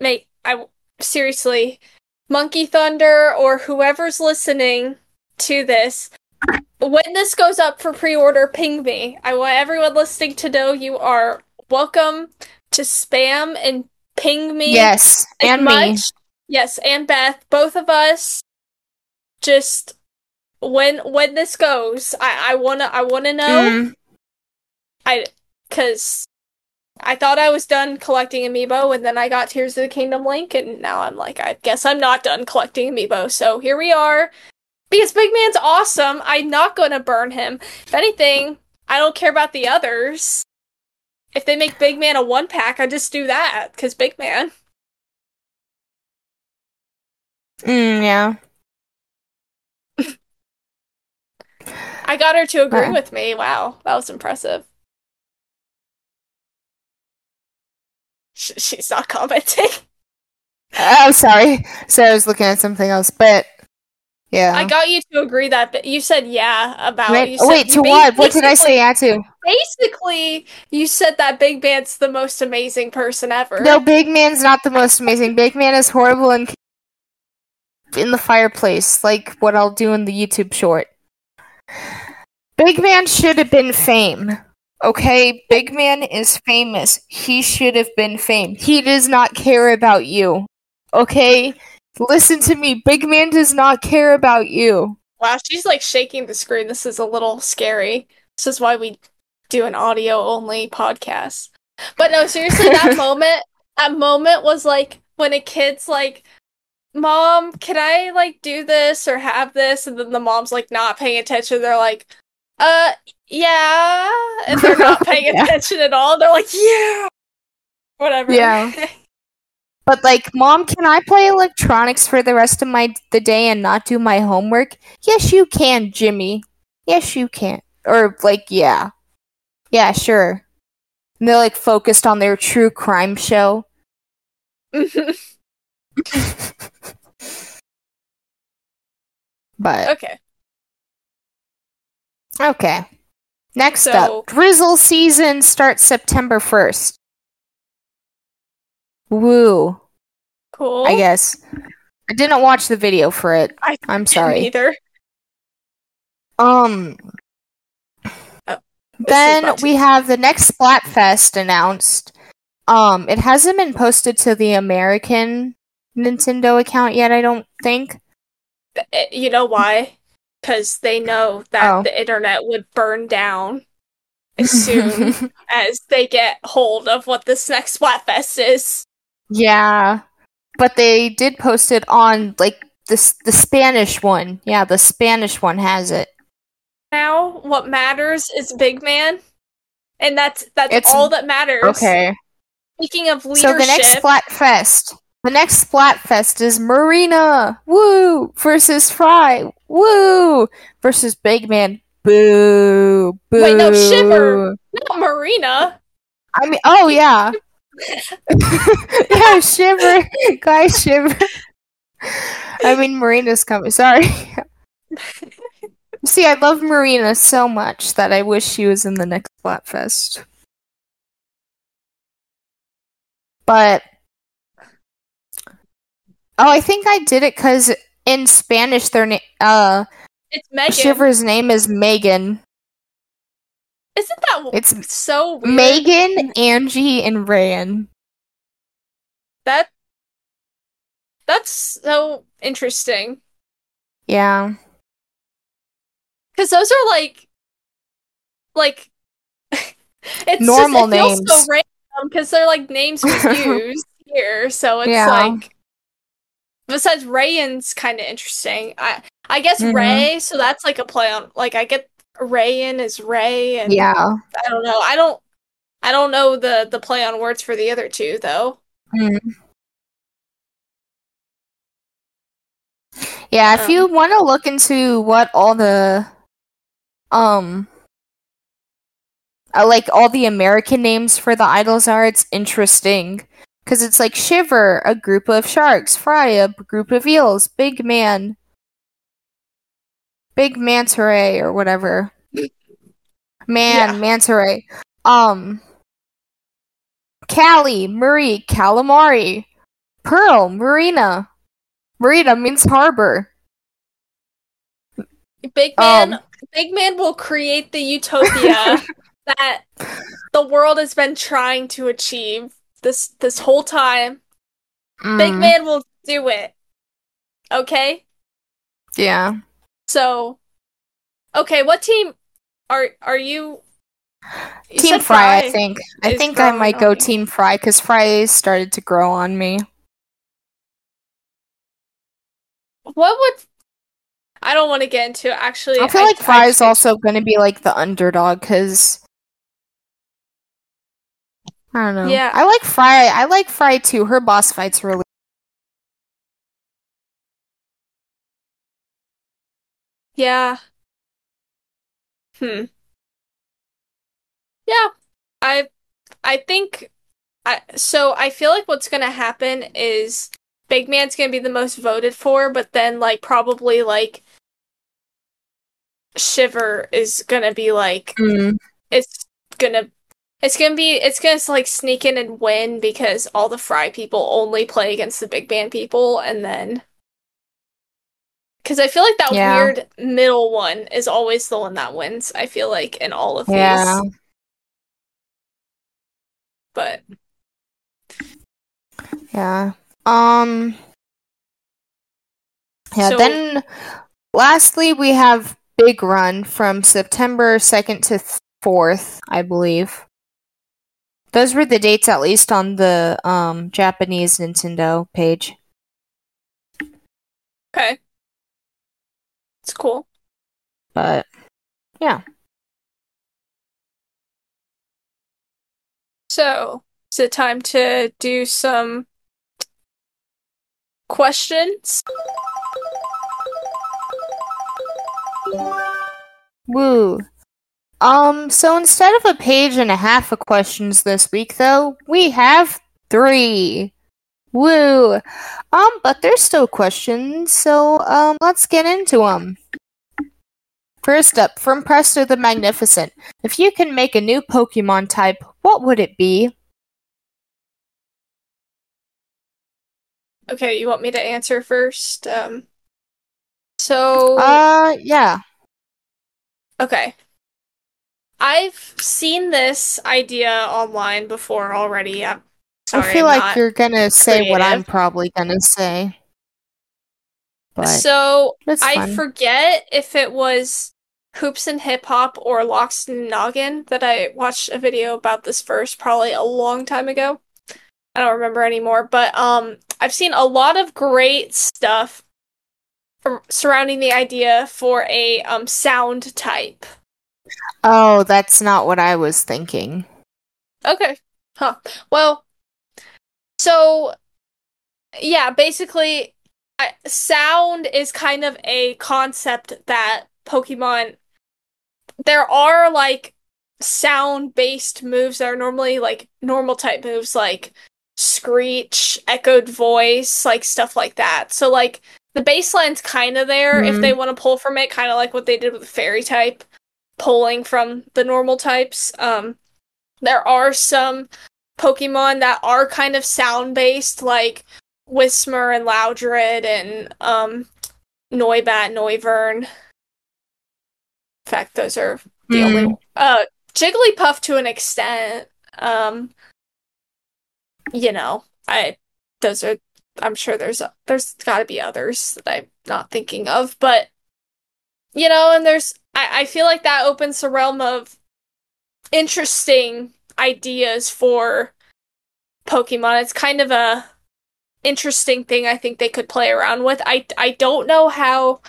make. I seriously, Monkey Thunder or whoever's listening to this, when this goes up for pre-order, ping me. I want everyone listening to know you are welcome to spam and ping me. Yes, and much. me. Yes, and Beth, both of us. Just when when this goes, I I wanna I wanna know. Mm, I because I thought I was done collecting amiibo, and then I got Tears of the Kingdom link, and now I'm like, I guess I'm not done collecting amiibo. So here we are. Because Big Man's awesome, I'm not gonna burn him. If anything, I don't care about the others. If they make Big Man a one pack, I just do that because Big Man. mm, yeah. I got her to agree Uh. with me. Wow, that was impressive. Sh- she's not commenting. Uh, I'm sorry. So I was looking at something else, but yeah. I got you to agree that, but you said yeah about. Oh, said, wait, to what? What did I say yeah to? Basically, you said that Big Man's the most amazing person ever. No, Big Man's not the most amazing. Big Man is horrible and in the fireplace, like what I'll do in the YouTube short. Big Man should have been fame. Okay, Big Man is famous. He should have been fame. He does not care about you. Okay? Listen to me. Big Man does not care about you. Wow, she's like shaking the screen. This is a little scary. This is why we do an audio only podcast. But no, seriously, that moment, that moment was like when a kid's like, "Mom, can I like do this or have this?" And then the mom's like not paying attention. They're like, "Uh, yeah," and they're not paying Yeah. attention at all. They're like, "Yeah." Whatever. Yeah. But like, mom, can I play electronics for the rest of my the day and not do my homework? Yes, you can, Jimmy. Yes, you can. Or like, yeah, yeah, sure. And they're like focused on their true crime show. But okay. okay. Next So- up, Drizzle season starts September first. Woo! Cool. I guess I didn't watch the video for it. I I'm sorry. Either. Um. Oh, then we have the next Splatfest announced. Um, it hasn't been posted to the American Nintendo account yet. I don't think. Eh, You know why? Because they know that Oh. the internet would burn down as soon as they get hold of what this next Splatfest is. yeah, but they did post it on like this the Spanish one. Yeah, the Spanish one has it. Now, what matters is Big Man, and that's that's It's- all that matters. Okay. Speaking of leadership, So the next Splatfest, the next Splatfest is Marina, woo, versus Fry, woo, versus Big Man, boo, boo. Wait, no, Shiver. not Marina. I mean, oh yeah, yeah, Shiver, guys, Shiver. I mean, Marina's coming. Sorry. See, I love Marina so much that I wish she was in the next Splatfest. But oh, I think I did it because in Spanish, their name, uh, It's Megan. Shiver's name is Megan. Isn't that It's so weird? Megan, Angie, and Rayan. That that's so interesting. Yeah. Because those are like, like, it's Normal just, it feels names. so random because they're like names we use here. So it's Yeah. like, besides Rayan's kind of interesting. I I guess Mhm. Ray. So that's like a play on. Like I get Rayan is Ray, and Yeah. I don't know. I don't. I don't know the the play on words for the other two though. Mm. Yeah, if Um, you want to look into what all the um uh, like all the American names for the idols are, it's interesting cuz it's like Shiver, a group of sharks, Fry, a group of eels, Big Man, Big Manta Ray or whatever. Man, Yeah. Manta Ray. Um Callie, Marie, Calamari, Pearl, Marina. Marina means harbor. Big man, Um. big man will create the utopia that the world has been trying to achieve this this whole time. Mm, Big Man will do it. Okay? Yeah. So Okay, what team are are you, you Team said Fry, I think. I think I might go. Team Fry because Fry started to grow on me. What would I don't want to get into actually. I feel I- like I Fry is also going to be like the underdog because I don't know. Yeah. I like Fry. I like Fry too. Her boss fights really. Yeah. Hmm. Yeah. I I think I so I feel like what's gonna happen is Big Man's gonna be the most voted for, but then like probably like Shiver is gonna be like Mm, it's gonna it's gonna be it's gonna like sneak in and win because all the Fry people only play against the Big Man people and then because I feel like that Yeah. weird middle one is always the one that wins. I feel like in all of Yeah. these, but Yeah. Um. Yeah. So- then, lastly, we have Big Run from September second to fourth, I believe. Those were the dates, at least on the um Japanese Nintendo page. okay, it's cool. But yeah, So is it time to do some questions? woo. Um. So instead of a page and a half of questions this week, though, we have three. Woo. Um. But there's still questions, so um. Let's get into them. First up, from Presto the Magnificent. If you can make a new Pokemon type, what would it be? Okay, you want me to answer first? Um, so Uh, yeah. Okay. I've seen this idea online before already. I'm sorry. I feel I'm like you're gonna say what I'm probably gonna say. But So I forget if it was Hoops and Hip Hop or Lockstin and Gnoggin that I watched a video about this first probably a long time ago. I don't remember anymore, but um I've seen a lot of great stuff ar- surrounding the idea for a um sound type. Oh, that's not what I was thinking. Okay. Huh. Well, so yeah, basically, I, sound is kind of a concept that Pokemon. There are like sound-based moves that are normally like normal type moves, like screech, echoed voice, like stuff like that. So like the baseline's kind of there if Mhm. they want to pull from it, kind of like what they did with the fairy type, pulling from the normal types. Um, there are some Pokemon that are kind of sound based, like Whismur and Loudred and um Noibat, Noivern. In fact, those are the Hmm. only uh Jigglypuff to an extent. Um you know, I those are I'm sure there's there's got to be others that I'm not thinking of, but you know, and there's I I feel like that opens the realm of interesting ideas for Pokemon. It's kind of a interesting thing I think they could play around with. I I don't know how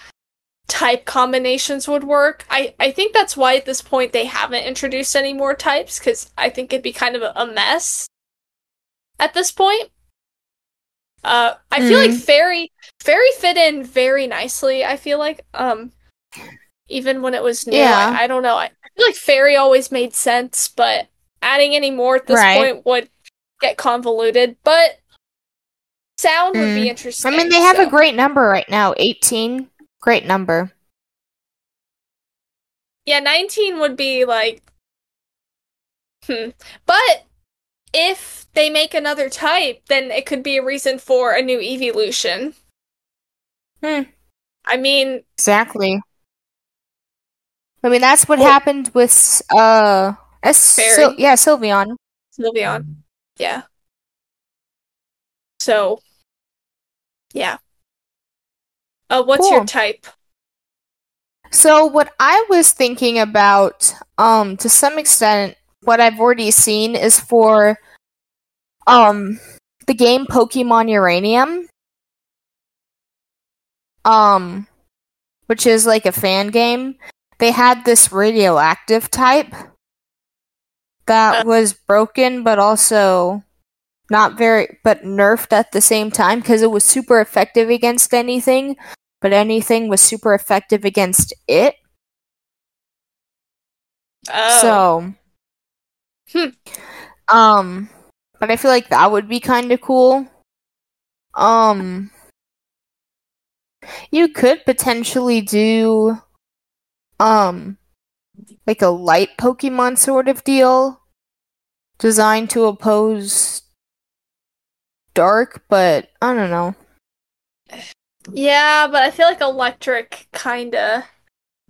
type combinations would work. I I think that's why at this point they haven't introduced any more types cuz I think it'd be kind of a, a mess at this point. Uh I feel like Mm. fairy fairy fit in very nicely, I feel like um even when it was new. Yeah. I, I don't know. I, I feel like fairy always made sense, but adding any more at this Right. point would get convoluted. But sound would be Mm. interesting. I mean, they have so- a great number right now 18. Great number. Yeah, 19 would be like. Hmm. But if they make another type, then it could be a reason for a new evolution. Hmm. I mean, Exactly. I mean, that's what Well- happened with uh, Sil- yeah, Sylveon. Sylveon. Yeah. So, yeah. Uh, what's your type? So what I was thinking about, um, to some extent, what I've already seen is for, um, the game Pokemon Uranium, um, which is like a fan game. They had this radioactive type that Uh. was broken, but also not very, but nerfed at the same time because it was super effective against anything, but anything was super effective against it. Oh, So, Hmm. um, but I feel like that would be kind of cool. Um, you could potentially do, um, like a light Pokemon sort of deal, designed to oppose dark, but I don't know. yeah, but I feel like electric kinda.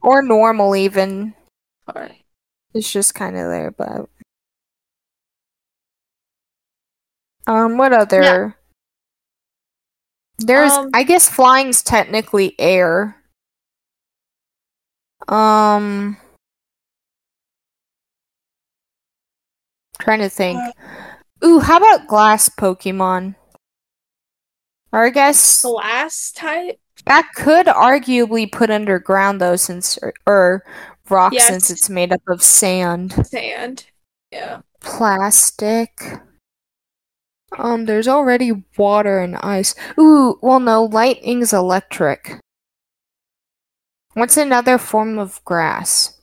Or normal even. Or, It's just kind of there, but. Um, what other? There's, Um, I guess, flying's technically air. Um, trying to think. Ooh, how about glass Pokemon? Or I guess glass type? that could arguably put underground though, since or, or rock since it's made up of sand. Sand. Yeah. plastic. Um, there's already water and ice. Ooh, well, no, lightning's electric. What's another form of grass?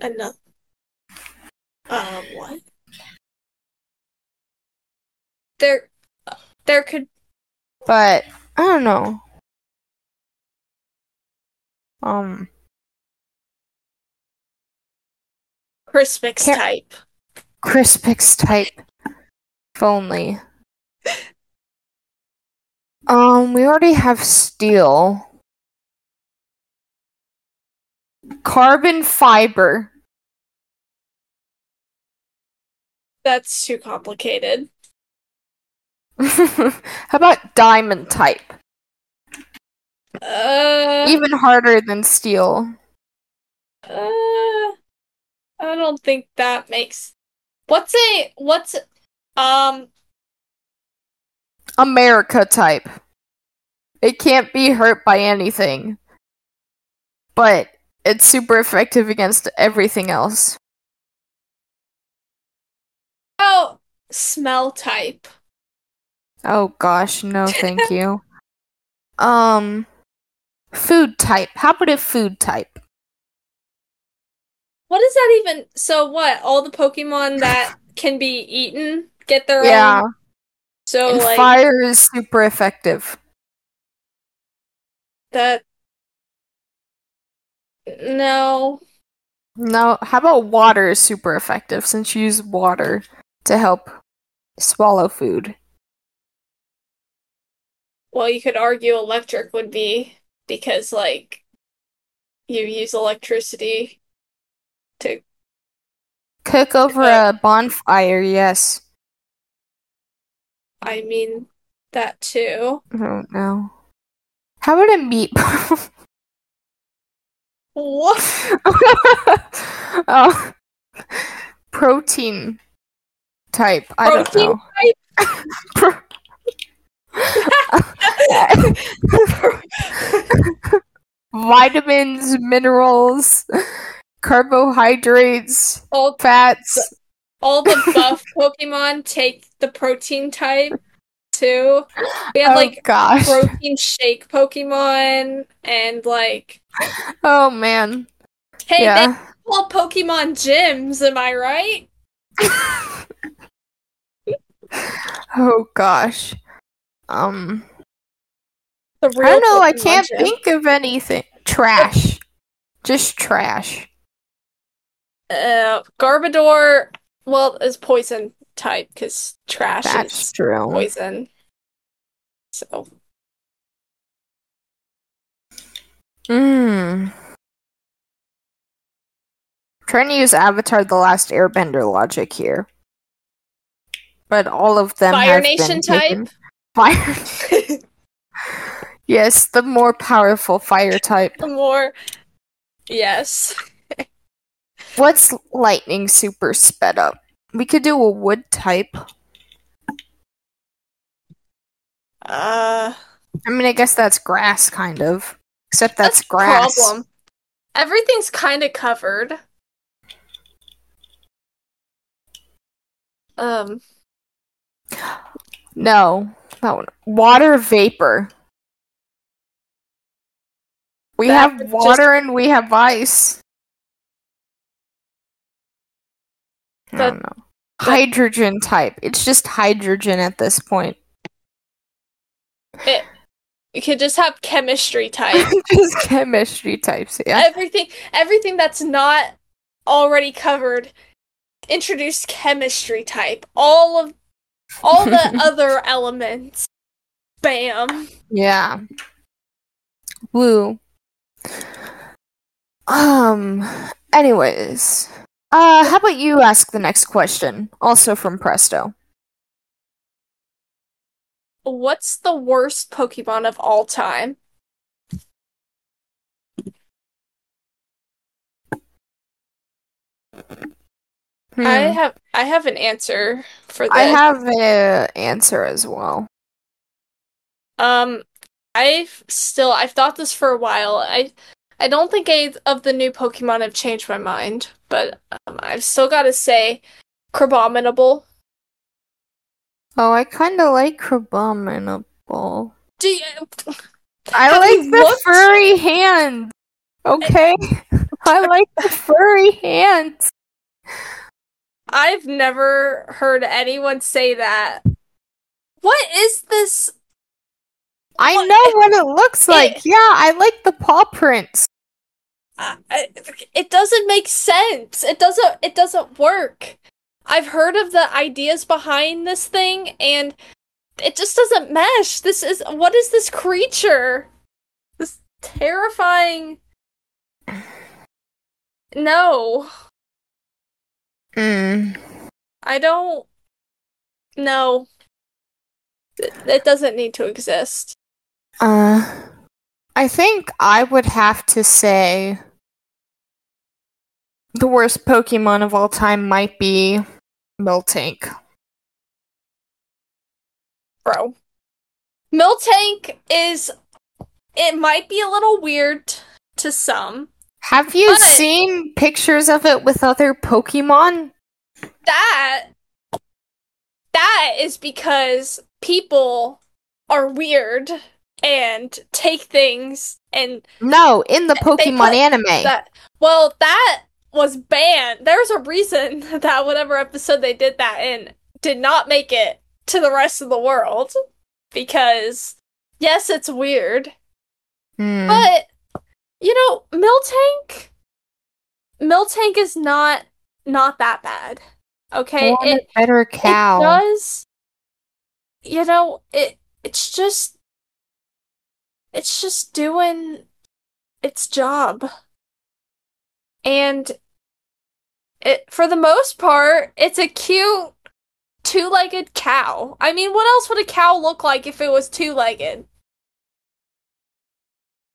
Another. Um, what? There, there could. But I don't know. Um, Crispix Ca- type. Crispix type. If only. Um, we already have steel. Carbon fiber. That's too complicated. How about diamond type? Uh, Even harder than steel. uh, I don't think that makes. What's a what's um America type. It can't be hurt by anything. But it's super effective against everything else. oh smell type? Oh gosh, no thank you. Um food type. How about a food type? What is that even? So what? All the Pokemon that can be eaten get their Yeah. own. So and like fire is super effective. that. No. No, how about water is super effective since you use water to help swallow food. Well, you could argue electric would be because like you use electricity to Cook over Yeah. a bonfire, yes. I mean that too. I don't know. How about a meat? What? oh, protein type. I don't Protein know. Pro- Vitamins, minerals, carbohydrates, all fats. all the buff Pokemon take the protein type too. We have oh like gosh. protein shake Pokemon and like Oh man. hey, they yeah. call Pokemon gyms, am I right? oh gosh. Um The I don't know, I can't gym. think of anything. Trash. Just trash. Uh, Garbodor, well, is poison type because trash That's is true. poison. So Mmm. Trying to use Avatar The Last Airbender logic here. but all of them Fire Nation type? Fire. yes, the more powerful fire type. The more. Yes. What's lightning super sped up? We could do a wood type. Uh. I mean, I guess that's grass, kind of. Except that's, That's, grass. problem. Everything's kind of covered. Um. No, that one. Water vapor. We have water and we have ice. I That- don't know. Hydrogen type. It's just hydrogen at this point. It. You could just have chemistry type. just chemistry types. Yeah. everything. Everything that's not already covered. Introduce chemistry type. All of. All the other elements. Bam. Yeah. Woo. Um. Anyways, uh, how about you ask the next question? Also from Presto. What's the worst Pokemon of all time? Hmm. I have I have an answer for this. I have an answer as well. Um, I've still I've thought this for a while. I I don't think any of the new Pokemon have changed my mind, but um, I've still got to say, Crabominable. Oh, I kind of like Crabominable. Do you, I like the looked? furry hands. Okay, eh. I like the furry hands. I've never heard anyone say that. What is this? I Well, know what it looks like. it- yeah, I like the paw prints. Uh, I- it doesn't make sense. It doesn't. It doesn't work. I've heard of the ideas behind this thing, and it just doesn't mesh. This is what is this creature? This terrifying. No, Mm. I don't. No, it, it doesn't need to exist. Uh, I think I would have to say the worst Pokemon of all time might be Miltank. bro. Miltank is it might be a little weird to some. Have you seen pictures of it with other Pokemon? That that is because people are weird and take things and No, in the Pokemon anime. that well that was banned. There's a reason that whatever episode they did that in did not make it to the rest of the world because yes, it's weird. Hmm. But you know, Miltank Miltank is not not that bad. Okay? It better cow. it does you know, it it's just it's just doing its job. And it for the most part, it's a cute two-legged cow. I mean, what else would a cow look like if it was two-legged?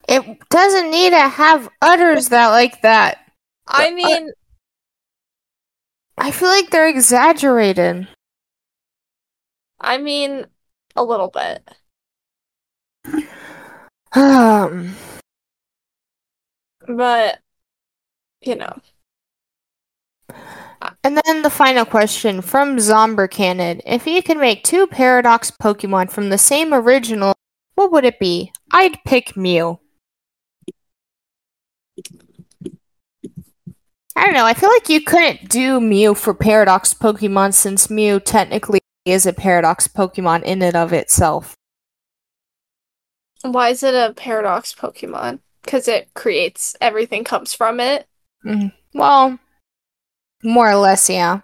It doesn't need to have udders that like that. I Uh, mean, I feel like they're exaggerated. I mean a little bit. Um, But you know, and then the final question from Zomber Cannon. If you could make two Paradox Pokemon from the same original, what would it be? I'd pick Mew. I don't know. I feel like you couldn't do Mew for Paradox Pokemon since Mew technically is a Paradox Pokemon in and of itself. why is it a paradox Pokemon? Because it creates everything comes from it. Mhm. Well, more or less, yeah.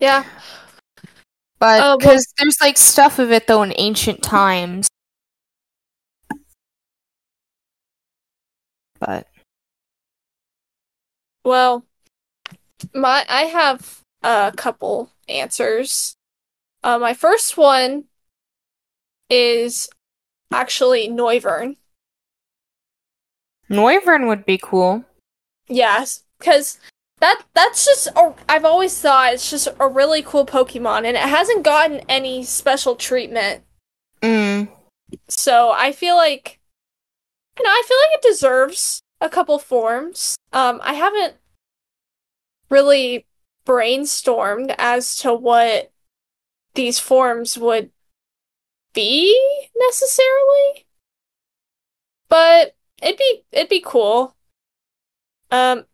Yeah. But Uh, well- because there's like stuff of it though in ancient times. But Well, my I have a couple answers. Uh, my first one is actually Noivern. Noivern would be cool. Yes, because that that's just a, I've always thought it's just a really cool Pokemon, and it hasn't gotten any special treatment. Mm. So I feel like, you know, I feel like it deserves a couple forms. Um, I haven't really brainstormed as to what these forms would be necessarily, but it'd be it'd be cool. Um,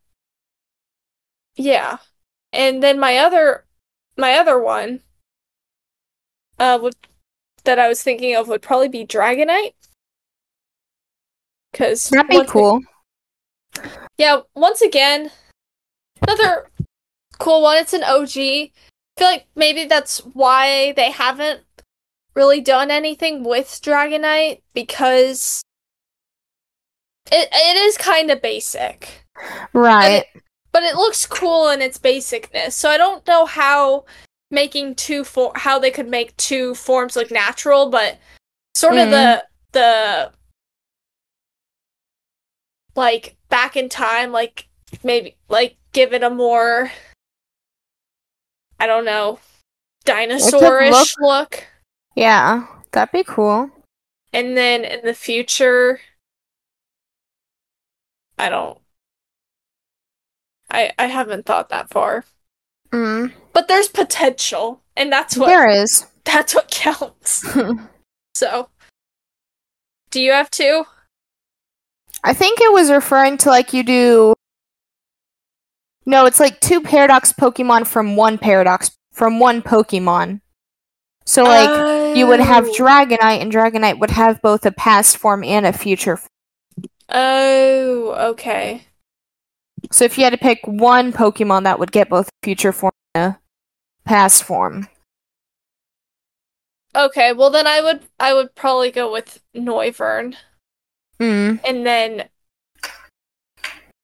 yeah, and then my other my other one uh would that I was thinking of would probably be Dragonite. Cause That'd be cool. Yeah, once again, another cool one. It's an OG. I feel like maybe that's why they haven't really done anything with Dragonite because it it is kind of basic, Right. but it looks cool in its basicness. So I don't know how making two for how they could make two forms look natural, but sort of the mm. the like back in time, like maybe like give it a more I don't know dinosaurish look. Yeah. That'd be cool. And then in the future I don't I I haven't thought that far. Mm. But there's potential, and that's what There is. that's what counts. So do you have two? I think it was referring to like you do. No, it's like two paradox Pokemon from one paradox from one Pokemon. So like you would have Oh. Dragonite, and Dragonite would have both a past form and a future. Form. Oh, okay. So if you had to pick one Pokemon that would get both future form and past form. Okay, well then I would I would probably go with Noivern. Mm. And then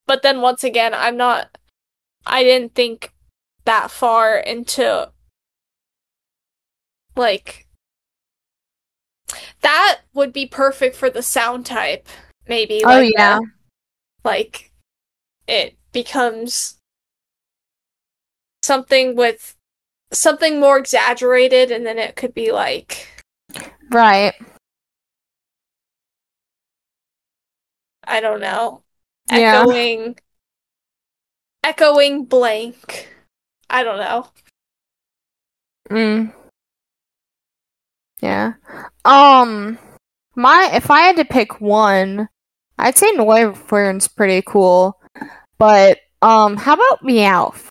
but then once again, I'm not I didn't think that far into like that would be perfect for the sound type, maybe. Oh yeah. like it becomes something with something more exaggerated and then it could be like Right. I don't know. Yeah. Echoing echoing blank. I don't know. Mm. Yeah. Um my if I had to pick one, I'd say Noivern's pretty cool. But um how about Meowth?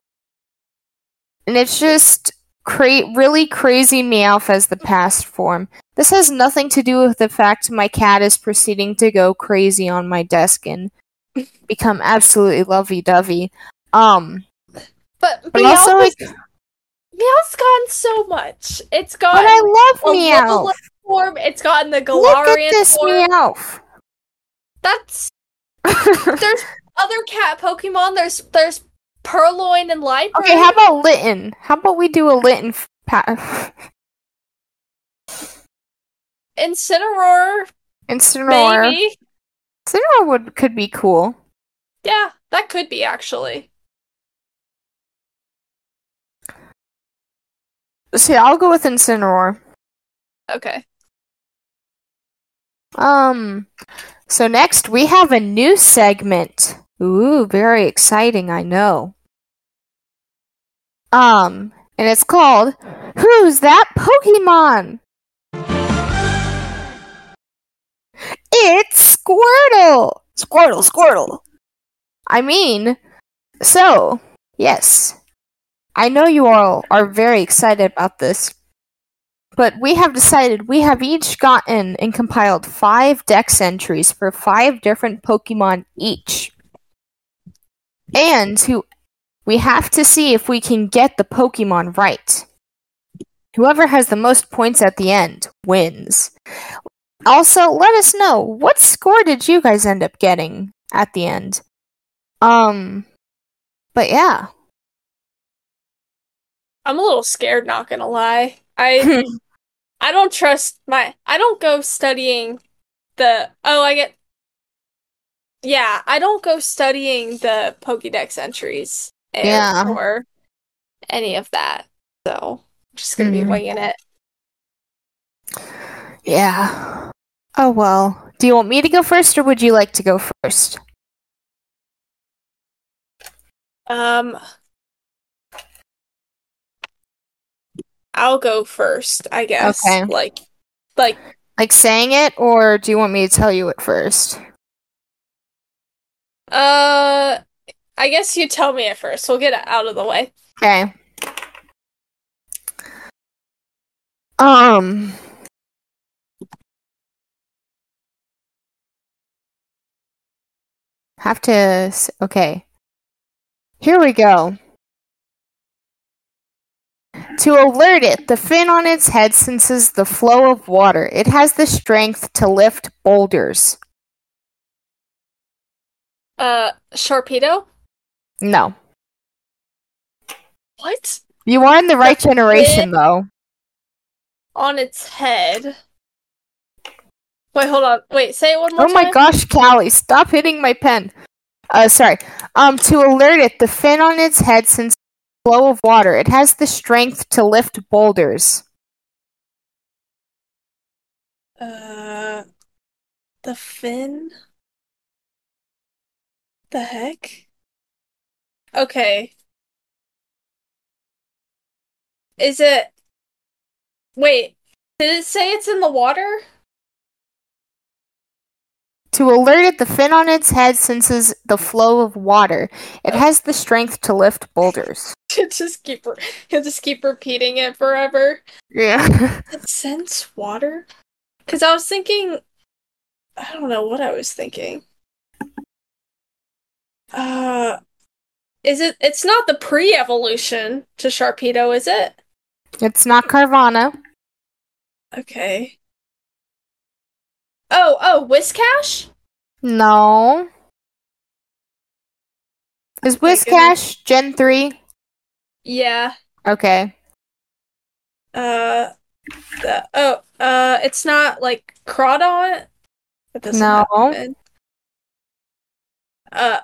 And it's just cra- really crazy Meowth as the past form. This has nothing to do with the fact my cat is proceeding to go crazy on my desk and become absolutely lovey-dovey. Um But but Meowth also is- like Meowth's gotten so much. It's but gotten I love Meowth. Form, it's gotten the Look Galarian at this form. Meowth. That's there's other cat Pokemon. There's there's Purrloin and Light. Okay, how about Litten? How about we do a Litten f- pa- Incineroar? Incineroar? Maybe. Incineroar would could be cool. Yeah, that could be actually. See, I'll go with Incineroar. Okay. Um, so next we have a new segment. Ooh, very exciting, I know. Um, and it's called Who's That Pokemon? It's Squirtle! Squirtle, Squirtle! I mean, so, yes. I know you all are very excited about this. But we have decided we have each gotten and compiled five dex entries for five different Pokemon each. And who we have to see if we can get the Pokemon right. Whoever has the most points at the end wins. Also, let us know what score did you guys end up getting at the end. Um but yeah. I'm a little scared, not gonna lie. I I don't trust my I don't go studying the oh I get yeah, I don't go studying the Pokédex entries Yeah. or any of that. So I'm just gonna be Mhm. winging it. yeah. Oh well. Do you want me to go first or would you like to go first? Um I'll go first, I guess. Okay. Like like Like saying it or do you want me to tell you it first? Uh I guess you tell me at first. We'll get it out of the way. Okay. Um. Have to. Okay. Here we go. To alert it, the fin on its head senses the flow of water. It has the strength to lift boulders. Uh Sharpedo? No. What? You are in the right generation, though. On its head. Wait, hold on. Wait, say it one more Oh my gosh, Callie, stop hitting my pen. Uh, sorry. Um, to alert it, the fin on its head senses the flow of water. It has the strength to lift boulders. Uh, the fin? The heck? Okay. Is it. Wait, did it say it's in the water? To alert it, the fin on its head senses the flow of water. It has the strength to lift boulders. just keep re- he'll just keep repeating it forever. Yeah. It sense water? Because I was thinking. I don't know what I was thinking. Uh. Is it. It's not the pre evolution to Sharpedo, is it? it's not Carvanha. Okay. Oh, oh, Whiscash? No. Is my Whiscash Gen 3? Yeah. Okay. Uh, the, oh, uh, it's not like Crawdaunt? It No. happen. Uh,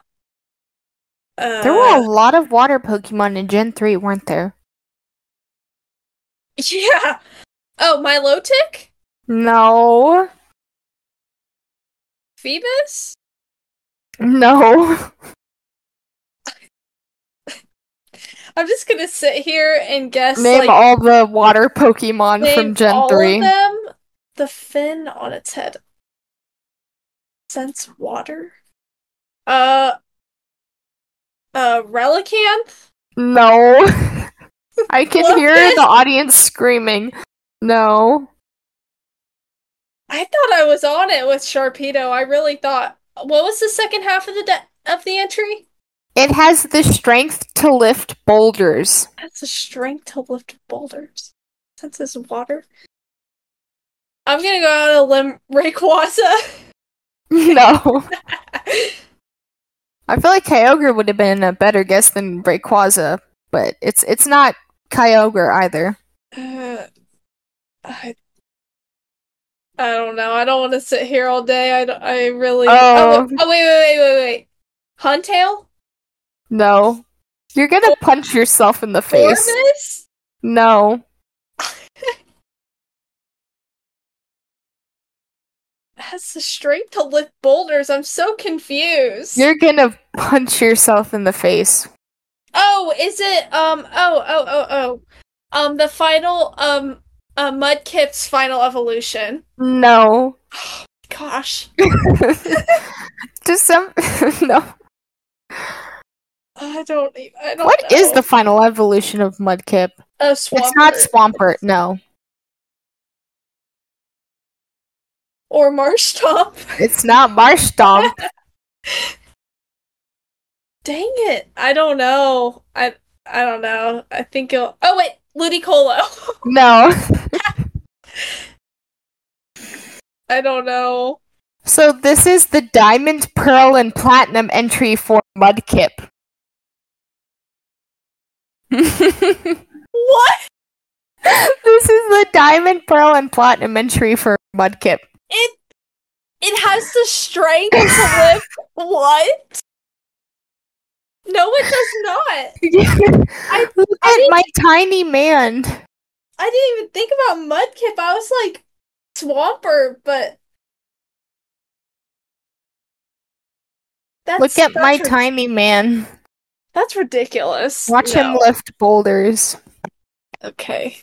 uh, There were a lot of water Pokemon in Gen 3, weren't there? yeah. Oh, Milotic? No. Feebas? No. I'm just gonna sit here and guess Name like all the water Pokemon from Gen all 3. of them. The fin on its head. Sense water. Uh. Uh, Relicanth. No. I can hear the audience screaming. No. I thought I was on it with Sharpedo. I really thought. What was the second half of the de- of the entry? It has the strength to lift boulders. That's the strength to lift boulders. Senses water. I'm gonna go out on a limb. Rayquaza. no. I feel like Kyogre would have been a better guess than Rayquaza, but it's it's not Kyogre either. Uh, I, I don't know. I don't want to sit here all day. I, I really. Oh. wait- oh wait, wait, wait, wait, wait. Huntail? No. You're gonna punch yourself in the face. Ormus? No. Has the strength to lift boulders. I'm so confused. You're gonna punch yourself in the face. Oh, is it um oh oh oh oh. Um the final um uh Mudkip's final evolution. No. Gosh. Just some no. I don't e- I don't What know. is the final evolution of Mudkip? Oh, It's not Swampert. Swampert, no. Or Marshtomp. It's not Marshtomp. Dang it. I don't know. I I don't know. I think it'll Oh wait, Ludicolo. no. I don't know. So this is the Diamond, Pearl, and Platinum entry for Mudkip. What? this is the diamond, pearl, and platinum entry for Mudkip. It it has the strength to lift. What? No, it does not. I, Look I at my tiny man. I didn't even think about Mudkip. I was like Swampert, but that's Look at my ri- tiny man. That's ridiculous. Watch him lift boulders. Okay.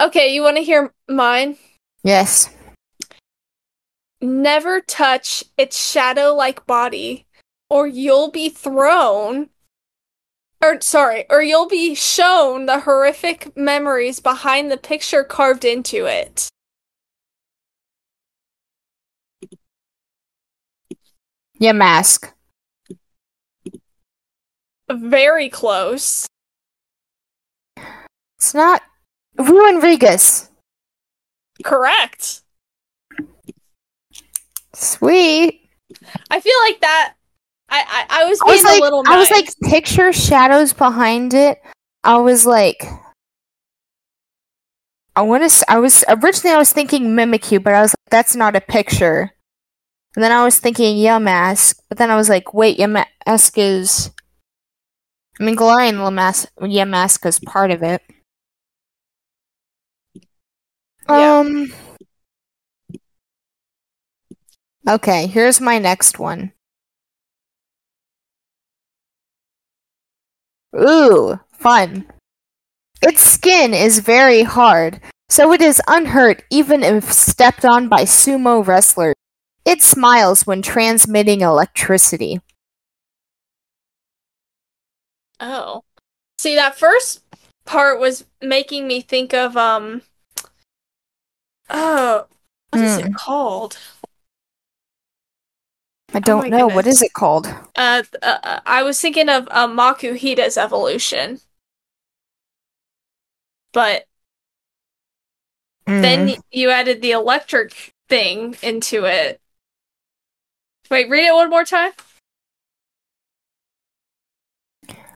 Okay, you want to hear mine? Yes. Never touch its shadow like body, or you'll be thrown. Or, sorry, or you'll be shown the horrific memories behind the picture carved into it. Yeah, mask. Very close. It's not Runerigus. Correct. Sweet. I feel like that. I I, I was I being was like, a little. I was like, picture shadows behind it. I was like, I want to. I was originally I was thinking Mimikyu, but I was like, that's not a picture. And then I was thinking Yamask, but then I was like, wait, Yamask is. I mean, Galarian Lamask, Yamask is part of it. Yeah. Um. Okay, here's my next one. Ooh, fun. Its skin is very hard, so it is unhurt even if stepped on by sumo wrestlers. It smiles when transmitting electricity. Oh. See, that first part was making me think of um Oh, what is Hmm. it called? I don't my know what goodness. is it called. Uh, uh, uh, I was thinking of uh, Makuhita's evolution. But then Mm. y- you added the electric thing into it. Wait, read it one more time.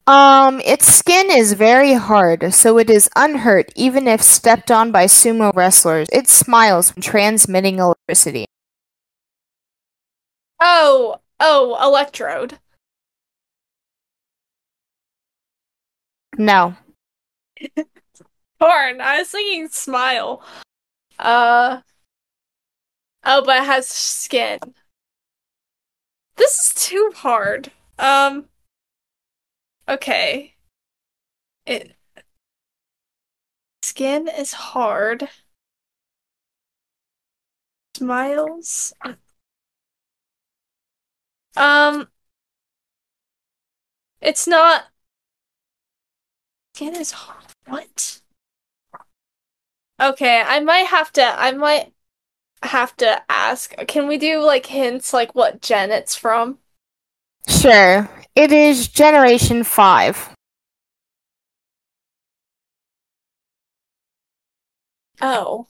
Um, its skin is very hard, so it is unhurt even if stepped on by sumo wrestlers. It smiles when transmitting electricity. Oh, oh, Electrode. No. Darn, I was thinking Smile. Uh. Oh, but it has skin. This is too hard. Um. Okay. It. Skin is hard. Smiles. Um. It's not. Skin is hard. What? Okay, I might have to. I might have to ask. Can we do like hints, like what gen it's from? Sure. It is Generation 5. Oh.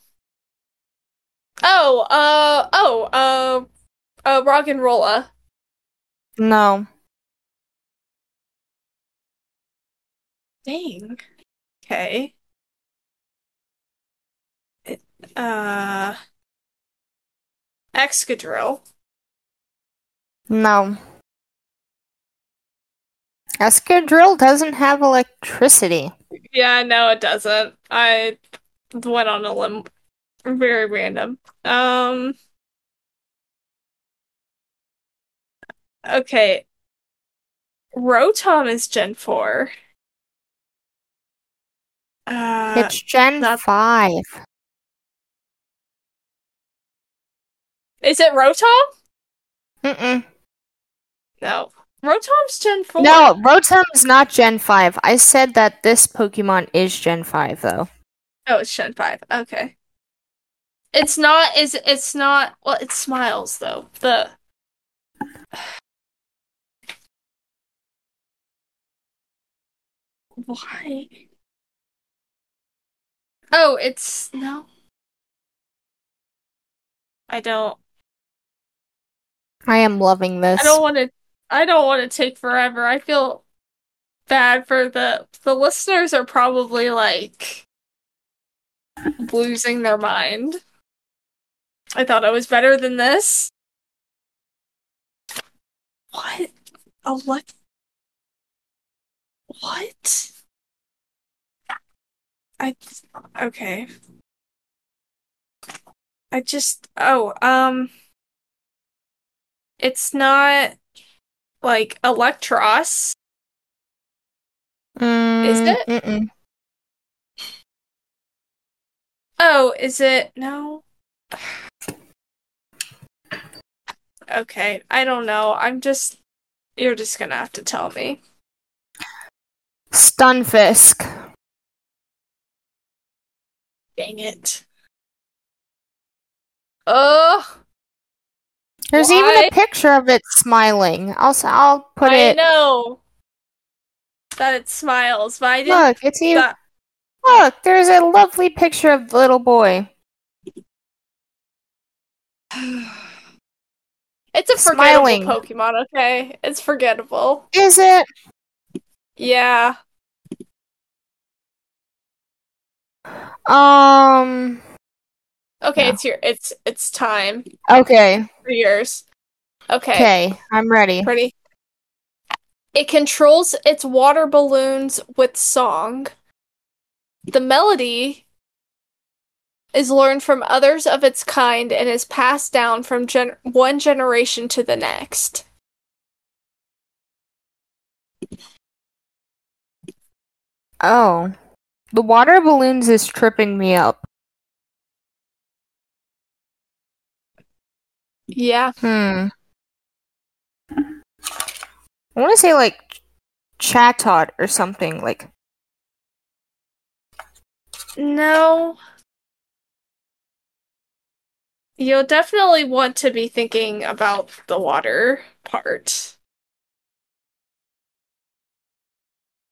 Oh, uh, oh, uh, uh, Roggenrola. No. Dang. Okay. It, uh, Excadrill. No. Excadrill doesn't have electricity. Yeah, no, it doesn't. I went on a limb. Very random. Um. Okay. Rotom is Gen 4. Uh, it's Gen not- 5. is it Rotom? Mm-mm. No. Rotom's Gen 4. No, Rotom's not Gen 5. I said that this Pokemon is Gen 5, though. Oh, it's Gen 5. Okay. It's not is it's not well, it smiles though. The Why? Oh, it's no. I don't I am loving this. I don't want to I don't want to take forever. I feel bad for the the listeners are probably like losing their mind. I thought I was better than this. What? A what? I okay. I just oh um it's not like Eelektross. Mm, Is it? Mm-mm. Oh, is it no? Okay, I don't know. I'm just you're just gonna have to tell me. Stunfisk. Dang it. Ugh. There's even a picture of it smiling. I'll s- I'll put I it. I know that it smiles, but I didn't. Look, it's even. that- Look, there's a lovely picture of the little boy. It's a forgettable Pokemon, okay? It's forgettable. Is it? Yeah. Um. Okay, No. it's your it's it's time Okay. for yours. Okay. Okay. I'm ready. Ready? It controls its water balloons with song. The melody is learned from others of its kind and is passed down from gen- one generation to the next. Oh. The water balloons is tripping me up. Yeah. Hmm. I want to say like Chatot or something like. No. You'll definitely want to be thinking about the water part.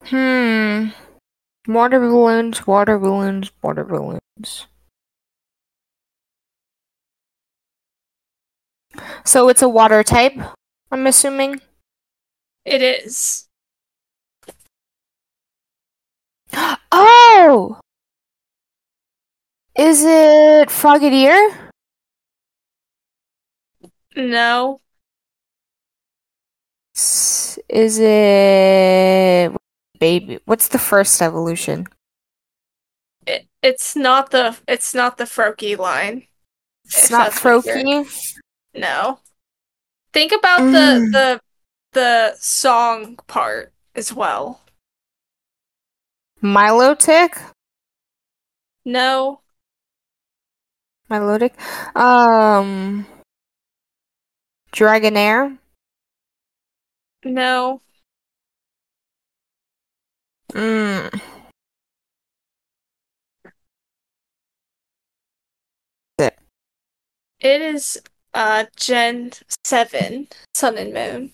Hmm. Water balloons, water balloons, water balloons. So it's a water type, I'm assuming. It is. Oh! Is it Frogadier? No. Is it baby? What's the first evolution? It, it's not the it's not the Froakie line. It's not Froakie. No. Think about Mm. the the the song part as well. Milotic? No. Milotic? Um. Dragonair? No. Mm. It is uh Gen 7, Sun and Moon.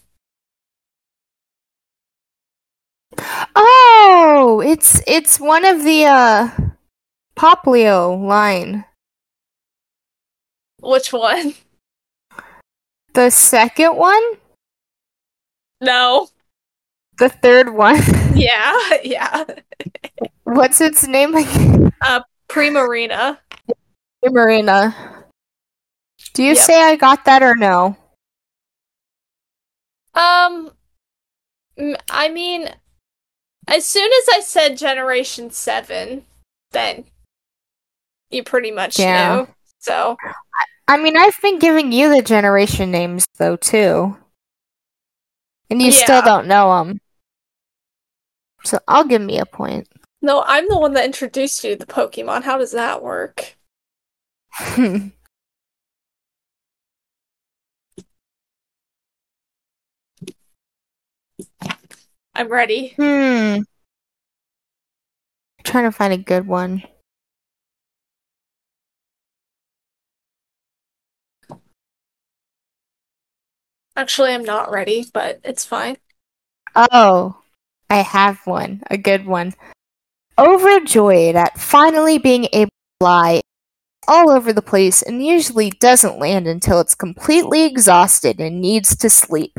Oh, it's it's one of the uh Poplio line. Which one? The second one? No. The third one? Yeah, yeah. What's its name again? Primarina. Marina. Do you Yep. say I got that or no? Um I mean as soon as I said generation 7, then you pretty much Yeah. knew. So, I mean, I've been giving you the generation names though too, and you still don't know them. So I'll give me a point. no, I'm the one that introduced you to the Pokemon. How does that work? I'm ready. hmm. trying to find a good one. Actually, I'm not ready, but it's fine. Oh, I have one. A good one. Overjoyed at finally being able to fly all over the place and usually doesn't land until it's completely exhausted and needs to sleep.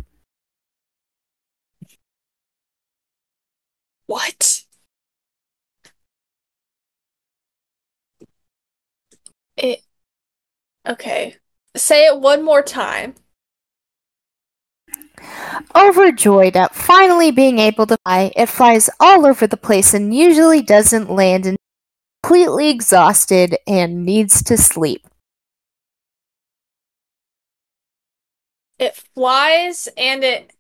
What? It. Okay. Say it one more time. Overjoyed at finally being able to fly, it flies all over the place and usually doesn't land and completely exhausted and needs to sleep. It flies and it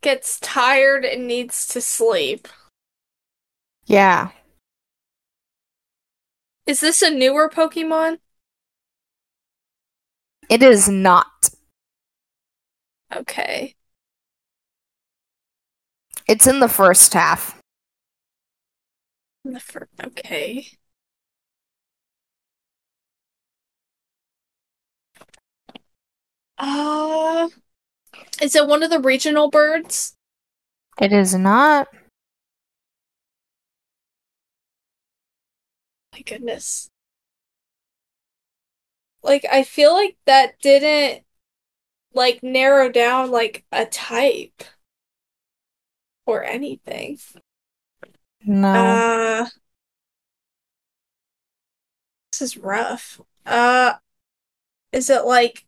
gets tired and needs to sleep. Yeah. Is this a newer Pokemon? It is not. Okay. It's in the first half. The fir- okay. Uh, is it one of the regional birds? It is not. My goodness. Like, I feel like that didn't like narrow down like a type or anything. No. Uh, this is rough. Uh, is it like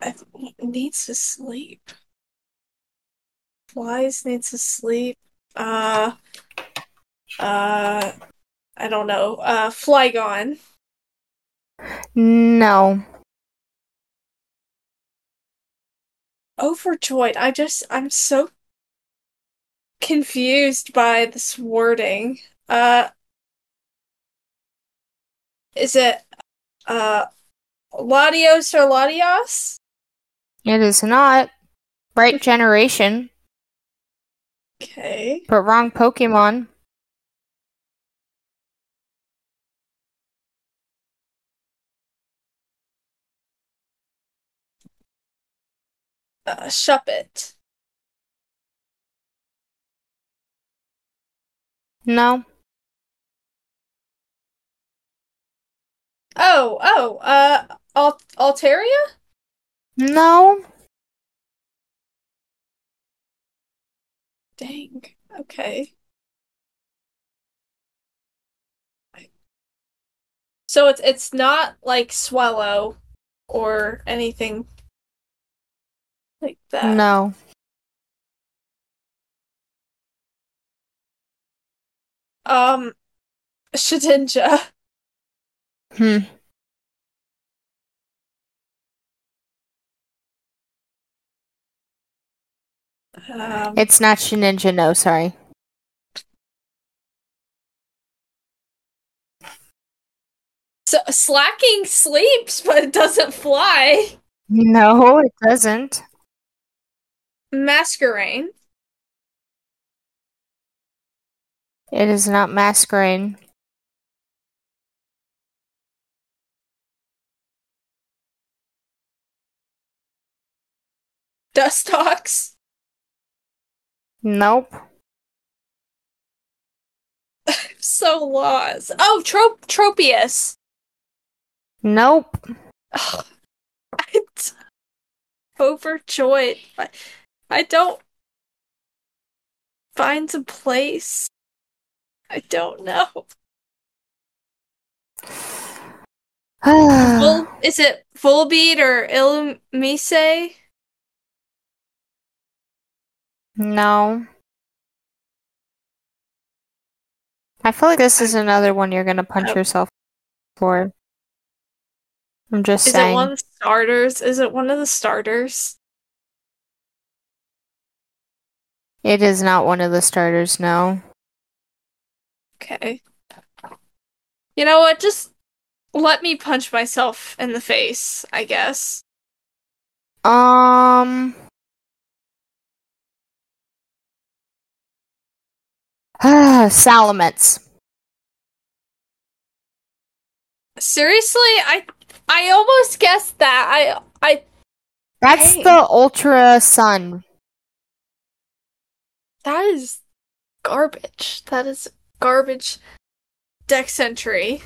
I needs to sleep? Flies needs to sleep. Uh, uh, I don't know. Uh, Flygon. no. Overjoyed. I just, I'm so confused by this wording. Uh, is it, uh, Latias or Latios? It is not. Right generation, Okay. but wrong Pokemon. Uh, Shuppet. No. Oh, oh, uh, Al Altaria? No. Dang. Okay. So it's it's not like Swellow or anything like that. No. Um, Shedinja. Hmm. Um, It's not Shininja, no, sorry. so Slaking sleeps, but it doesn't fly. No, it doesn't. Masquerain. It is not Masquerain. Dustox. Nope. So lost. Oh, Trop Tropius. Nope. T- overjoyed. I, don't find a place. I don't know. Is it Volbeat or Illumise? no. I feel like this is another one you're gonna punch Oh. yourself for. I'm just Is saying. it one of the starters? Is it one of the starters? It is not one of the starters, no. Okay. You know what? Just let me punch myself in the face, I guess. Um. Salamence. Seriously, I I almost guessed that. I I That's the Ultra Sun. That is garbage. That is garbage deck entry.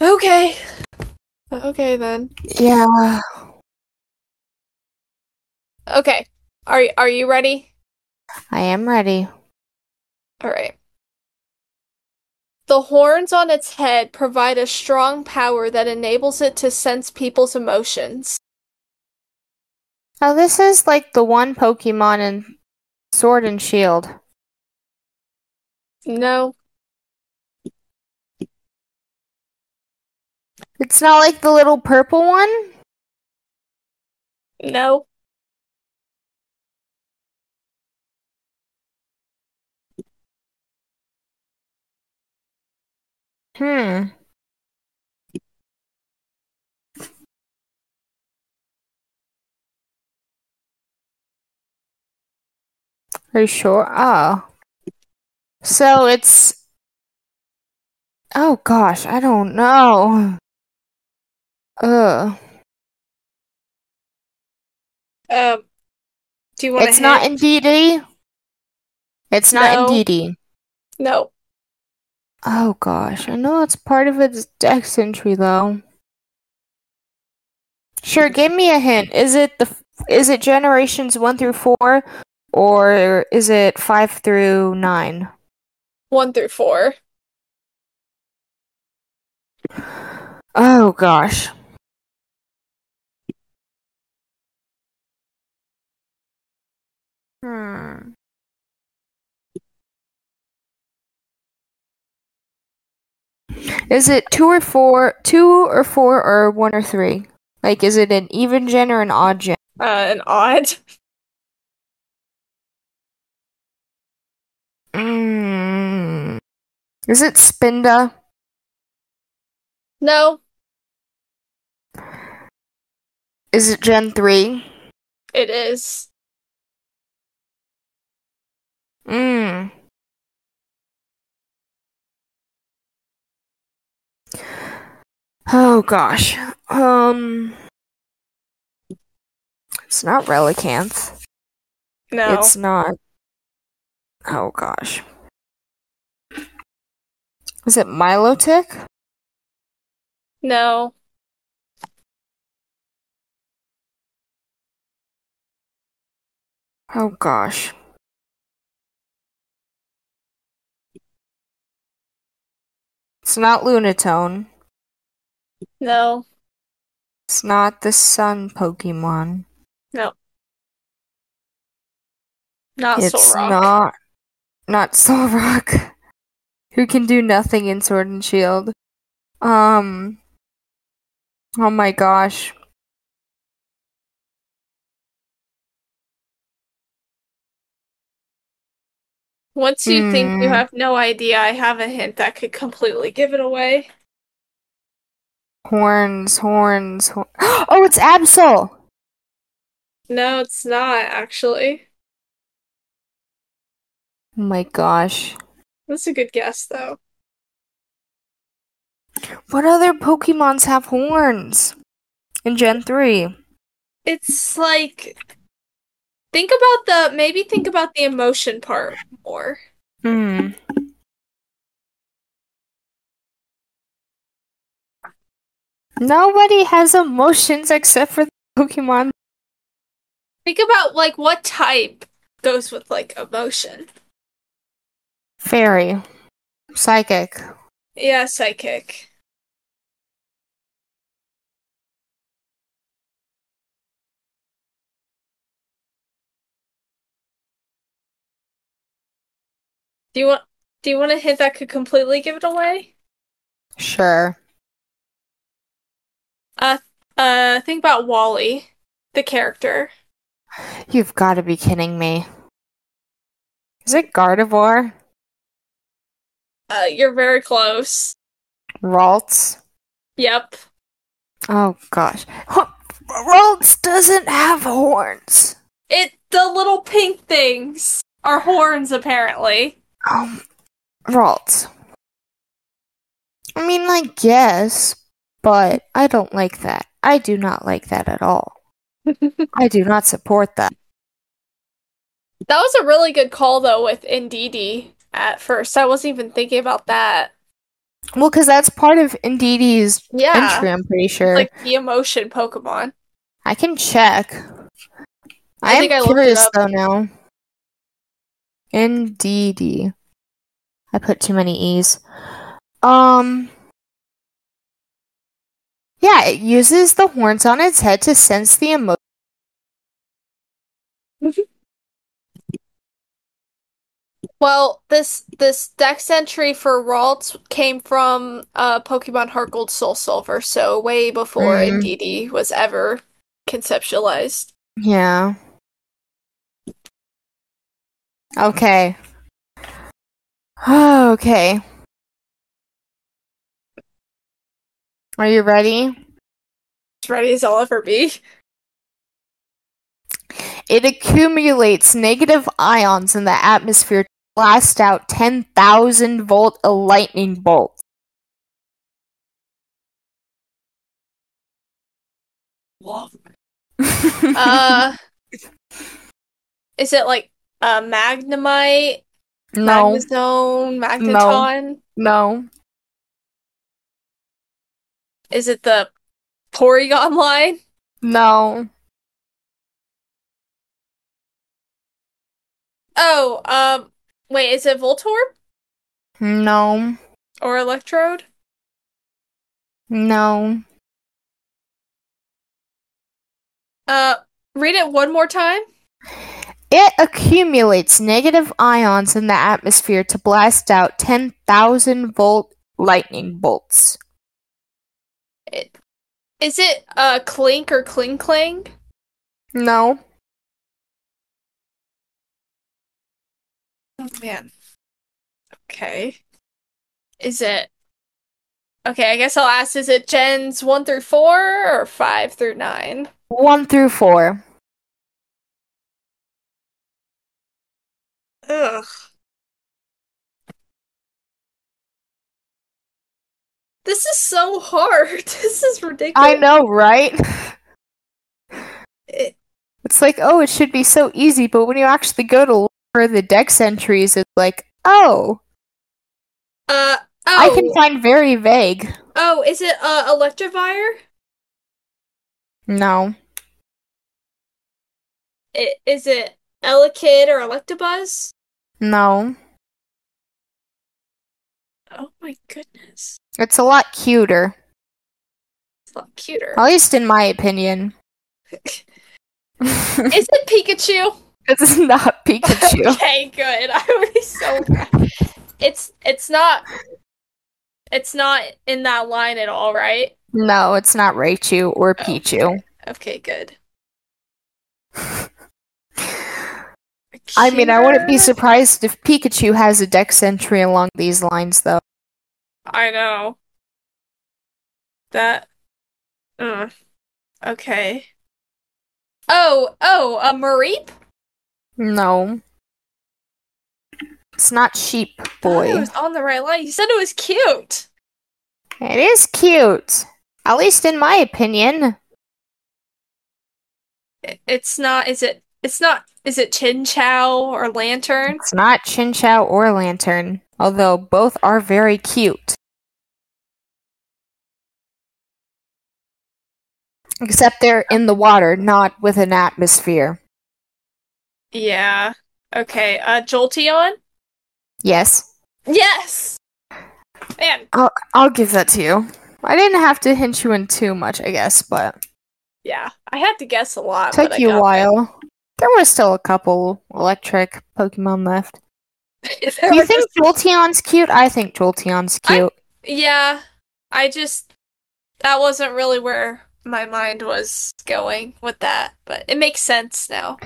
Okay. Okay then. Yeah. Okay. Are are you ready? I am ready. All right. The horns on its head provide a strong power that enables it to sense people's emotions. Oh, this is like the one Pokemon in Sword and Shield. No, It's not like the little purple one? no. Hmm. Are you sure? Oh. So it's. Oh gosh, I don't know. Ugh. Um, do you want to It's to not Indeedee? It's not No. Indeedee. No. Oh gosh, I know it's part of its dex entry though. Sure, give me a hint. Is it the is it generations 1 through 4 or is it 5 through 9? One through four. Oh gosh. Hmm. Is it two or four, two or four, or one or three? Like, is it an even gen or an odd gen? Uh, an odd. Mm. Is it Spinda? No, Is it Gen 3? it is. Mm. Oh gosh. Um. It's not Relicanth. No. It's not. Oh gosh. Is it Milotic? No. Oh gosh. It's not Lunatone. No. It's not the sun Pokemon. No. Not it's Solrock. not not Solrock. Who can do nothing in Sword and Shield. Um Oh my gosh. Once you think you Hmm. have no idea, I have a hint that could completely give it away. Horns, horns, hor- Oh, it's Absol! No, it's not actually. Oh my gosh. That's a good guess though. What other Pokemons have horns? In Gen 3. It's like think about the maybe think about the emotion part more. Hmm. Nobody has emotions except for the Pokemon. Think about like what type goes with like emotion. Fairy. Psychic. Yeah, psychic. Do you want do you want a hint that could completely give it away? Sure. Uh uh think about Wally, the character. You've got to be kidding me. Is it Gardevoir? Uh you're very close. Ralts? Yep. Oh gosh. Ralts doesn't have horns. It the little pink things are horns apparently. Um, Ralts. I mean, I guess, but I don't like that. I do not like that at all. I do not support that. That was a really good call though with Indeedee at first. I wasn't even thinking about that. Well, because that's part of Indeedee's Yeah. entry, I'm pretty sure. Like the emotion Pokemon. I can check. I I, think am I curious though now. NDD. I put too many E's. Um. Yeah, it uses the horns on its head to sense the emotion. Well, this this dex entry for Ralts came from uh Pokemon Heart Gold Soul Silver, so way before Mm. Was ever conceptualized. Yeah. Okay. Okay. Are you ready? As ready as I'll ever be. It accumulates negative ions in the atmosphere blast out 10,000 volt a lightning bolt. Uh is it like uh Magnemite, no, Magnezone, Magneton? no, Is it the Porygon line? no, Oh, um wait, is it Voltorb no, or Electrode? no. Uh read it one more time. It accumulates negative ions in the atmosphere to blast out 10,000 volt lightning bolts. It, is it uh Klink or Klinklang? No, Oh man. Okay. Is it Okay, I guess I'll ask is it gens 1 through 4 or 5 through 9? 1 through 4. Ugh. This is so hard. This is ridiculous. I know, right? It- It's like, oh, it should be so easy, but when you actually go to for the dex entries, it's like, oh, uh oh. I can find very vague. Oh, is it uh Electivire? No, I- Is it Elekid or Electabuzz? no. Oh my goodness. It's a lot cuter, It's a lot cuter. at least in my opinion. Is it Pikachu? It's not Pikachu. Okay, good. I would be so. It's it's not it's not in that line at all, right? No, it's not Raichu or Oh, Pichu. Okay, good. I mean, I wouldn't be surprised if Pikachu has a dex entry along these lines, though. I know. That. Uh, okay. Oh, oh, a Mareep? No. It's not Sheep I Boy. Oh, was on the right line. You said it was cute. It is cute. At least in my opinion. It's not. Is it? It's not. Is it Chinchou or Lanturn? It's not Chinchou or Lanturn, although both are very cute. Except they're in the water, not with an atmosphere. Yeah. Okay. Uh, Jolteon. Yes, Yes. Man. I'll I'll give that to you. I didn't have to hint you in too much, I guess, but Yeah. I had to guess a lot. took you a while. There were still a couple electric Pokemon left. Do you think just- Jolteon's cute? I think Jolteon's I- cute. Yeah. I just. That wasn't really where my mind was going with that, but it makes sense now.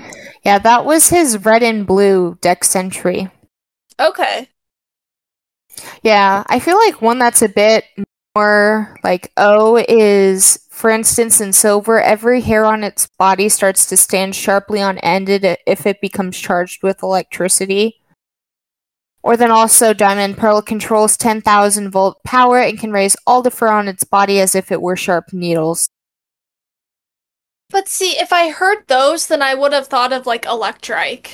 Yeah, that was his red and blue dex entry. Okay. Yeah, I feel like one that's a bit more like O is, for instance, in silver, every hair on its body starts to stand sharply on end if it becomes charged with electricity. Or then also, Diamond Pearl controls 10,000 volt power and can raise all the fur on its body as if it were sharp needles. But see, if I heard those, then I would have thought of like Electrike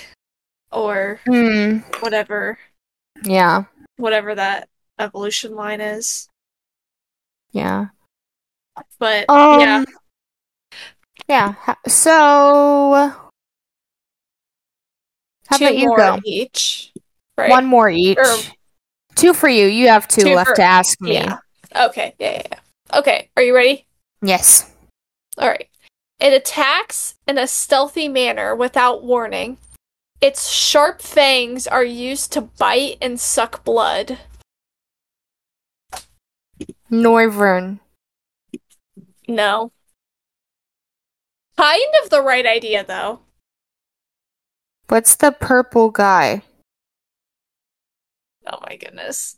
or Hmm, whatever, yeah, whatever that evolution line is. yeah. But Um, yeah, Yeah, so How two about you go? each. Right. One more each. Or- two for you. You have two, Two left for- to ask me. Yeah. Okay. Yeah, yeah, yeah. Okay. Are you ready? Yes. All right. It attacks in a stealthy manner without warning. Its sharp fangs are used to bite and suck blood. Noivern. No. Kind of the right idea, though. What's the purple guy? Oh my goodness.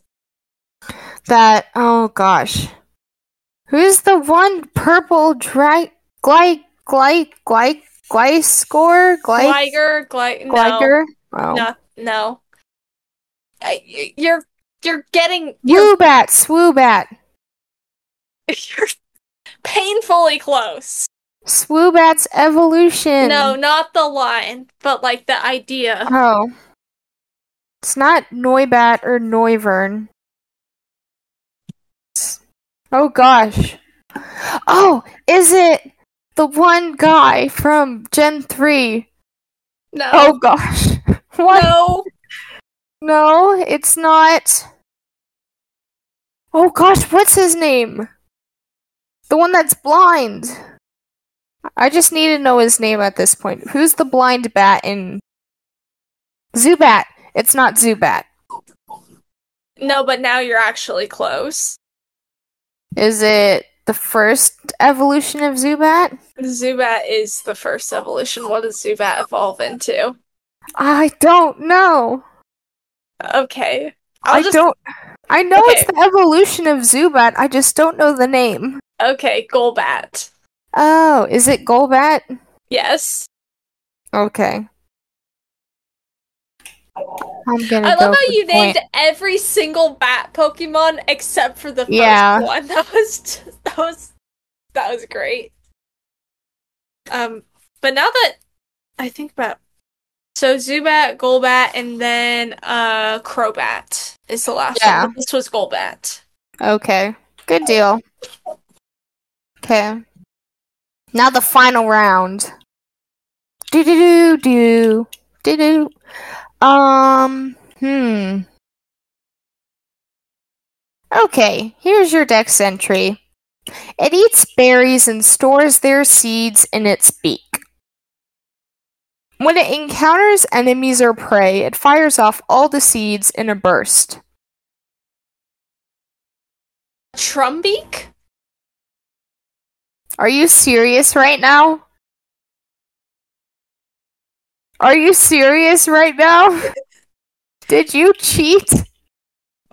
That oh gosh. Who's the one purple drag gly gly gly Gliscor? Gly Gligar, Gli- no, Gligar? No, no. I- You're you're getting you're, Woobat, Swoobat. you're painfully close. Swoobat's evolution. No, not the line, but like the idea. Oh. It's not Noibat or Noivern. Oh gosh. Oh, is it the one guy from Gen 3? No, Oh gosh. What? no. No, it's not. Oh gosh, what's his name? The one that's blind. I just need to know his name at this point. Who's the blind bat in Zubat? It's not Zubat. No, but now you're actually close. Is it the first evolution of Zubat? Zubat is the first evolution. What does Zubat evolve into? I don't know. Okay. I'll I just don't. I know it's the evolution of Zubat. I just don't know the name. Okay, Golbat. Oh, is it Golbat? Yes. Okay. I'm gonna I go love how for you point. named every single bat Pokemon except for the first Yeah. one. That was just, that was that was great. Um, but now that I think about so Zubat, Golbat, and then uh Crobat is the last Yeah. one. This was Golbat. Okay. Good deal. Okay. Now the final round. Do do do do do do. Um. Hmm. Okay. Here's your dex entry. It eats berries and stores their seeds in its beak. When it encounters enemies or prey, it fires off all the seeds in a burst. Trumbeak? Are you serious right now? Are you serious right now? Did you cheat?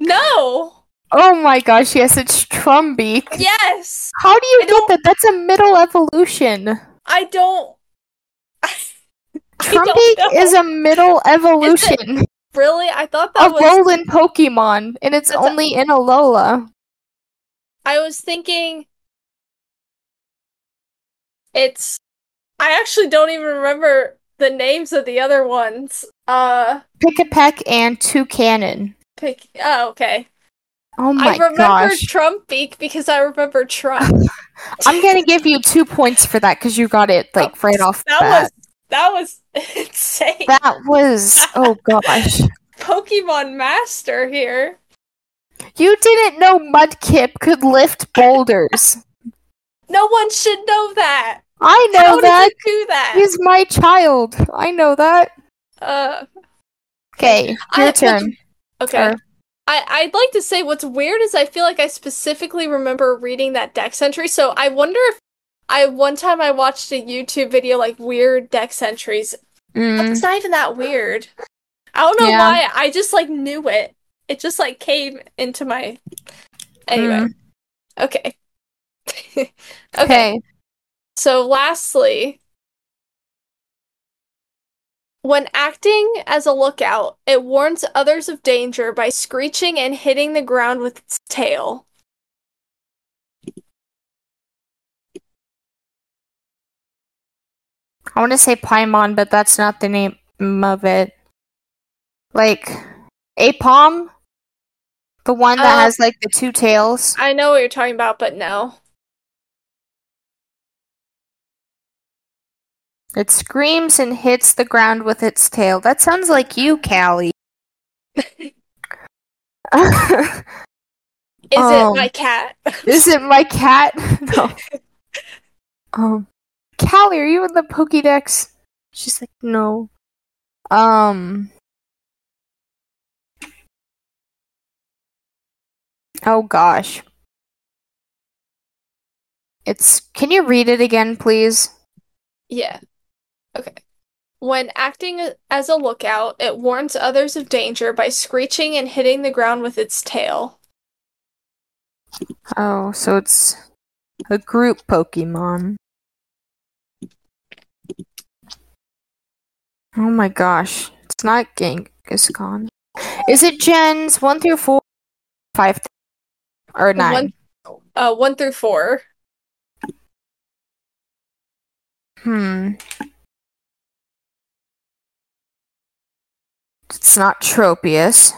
No. Oh my gosh, yes, it's Trumbeak. Yes. How do you I get don't- that? That's a middle evolution. I don't. Trumbeak is a middle evolution really. I thought that of was. Roland Pokemon, and it's That's a- only in Alola. I was thinking. It's. I actually don't even remember the names of the other ones. Uh, Pikipek and Toucannon. pick. Oh, okay. Oh I remember gosh. Trumbeak because I remember Trump. I'm gonna give you two points for that because you got it like right off the that bat. was that was insane. That was oh gosh. Pokemon Master here. You didn't know Mudkip could lift boulders. No one should know that. I know How that. did you do that? He's my child. I know that. Uh, Okay, your what's- turn. okay. Or- I, I'd like to say what's weird is I feel like I specifically remember reading that dex entry, so I wonder if I one time I watched a YouTube video like weird dex entries. Mm, It's not even that weird. I don't know Yeah. why. I just like knew it. It just like came into my anyway. Mm. Okay. okay. okay. So lastly, when acting as a lookout, it warns others of danger by screeching and hitting the ground with its tail. I want to say Paimon, but that's not the name of it. Like Aipom, the one that Uh, has like the two tails. I know what you're talking about, but no. It screams and hits the ground with its tail. That sounds like you, Callie. Is Oh. it my cat? Is it my cat? no. Um, Callie, are you in the Pokédex? She's like, no. Um. Oh gosh. It's. Can you read it again, please? Yeah. Okay. When acting as a lookout, it warns others of danger by screeching and hitting the ground with its tail. Oh, so it's a group Pokemon. Oh my gosh. It's not Kangaskhan. Is it gens 1 through 4? 5 th- or 9? One, uh, one through four. Hmm. It's not Tropius.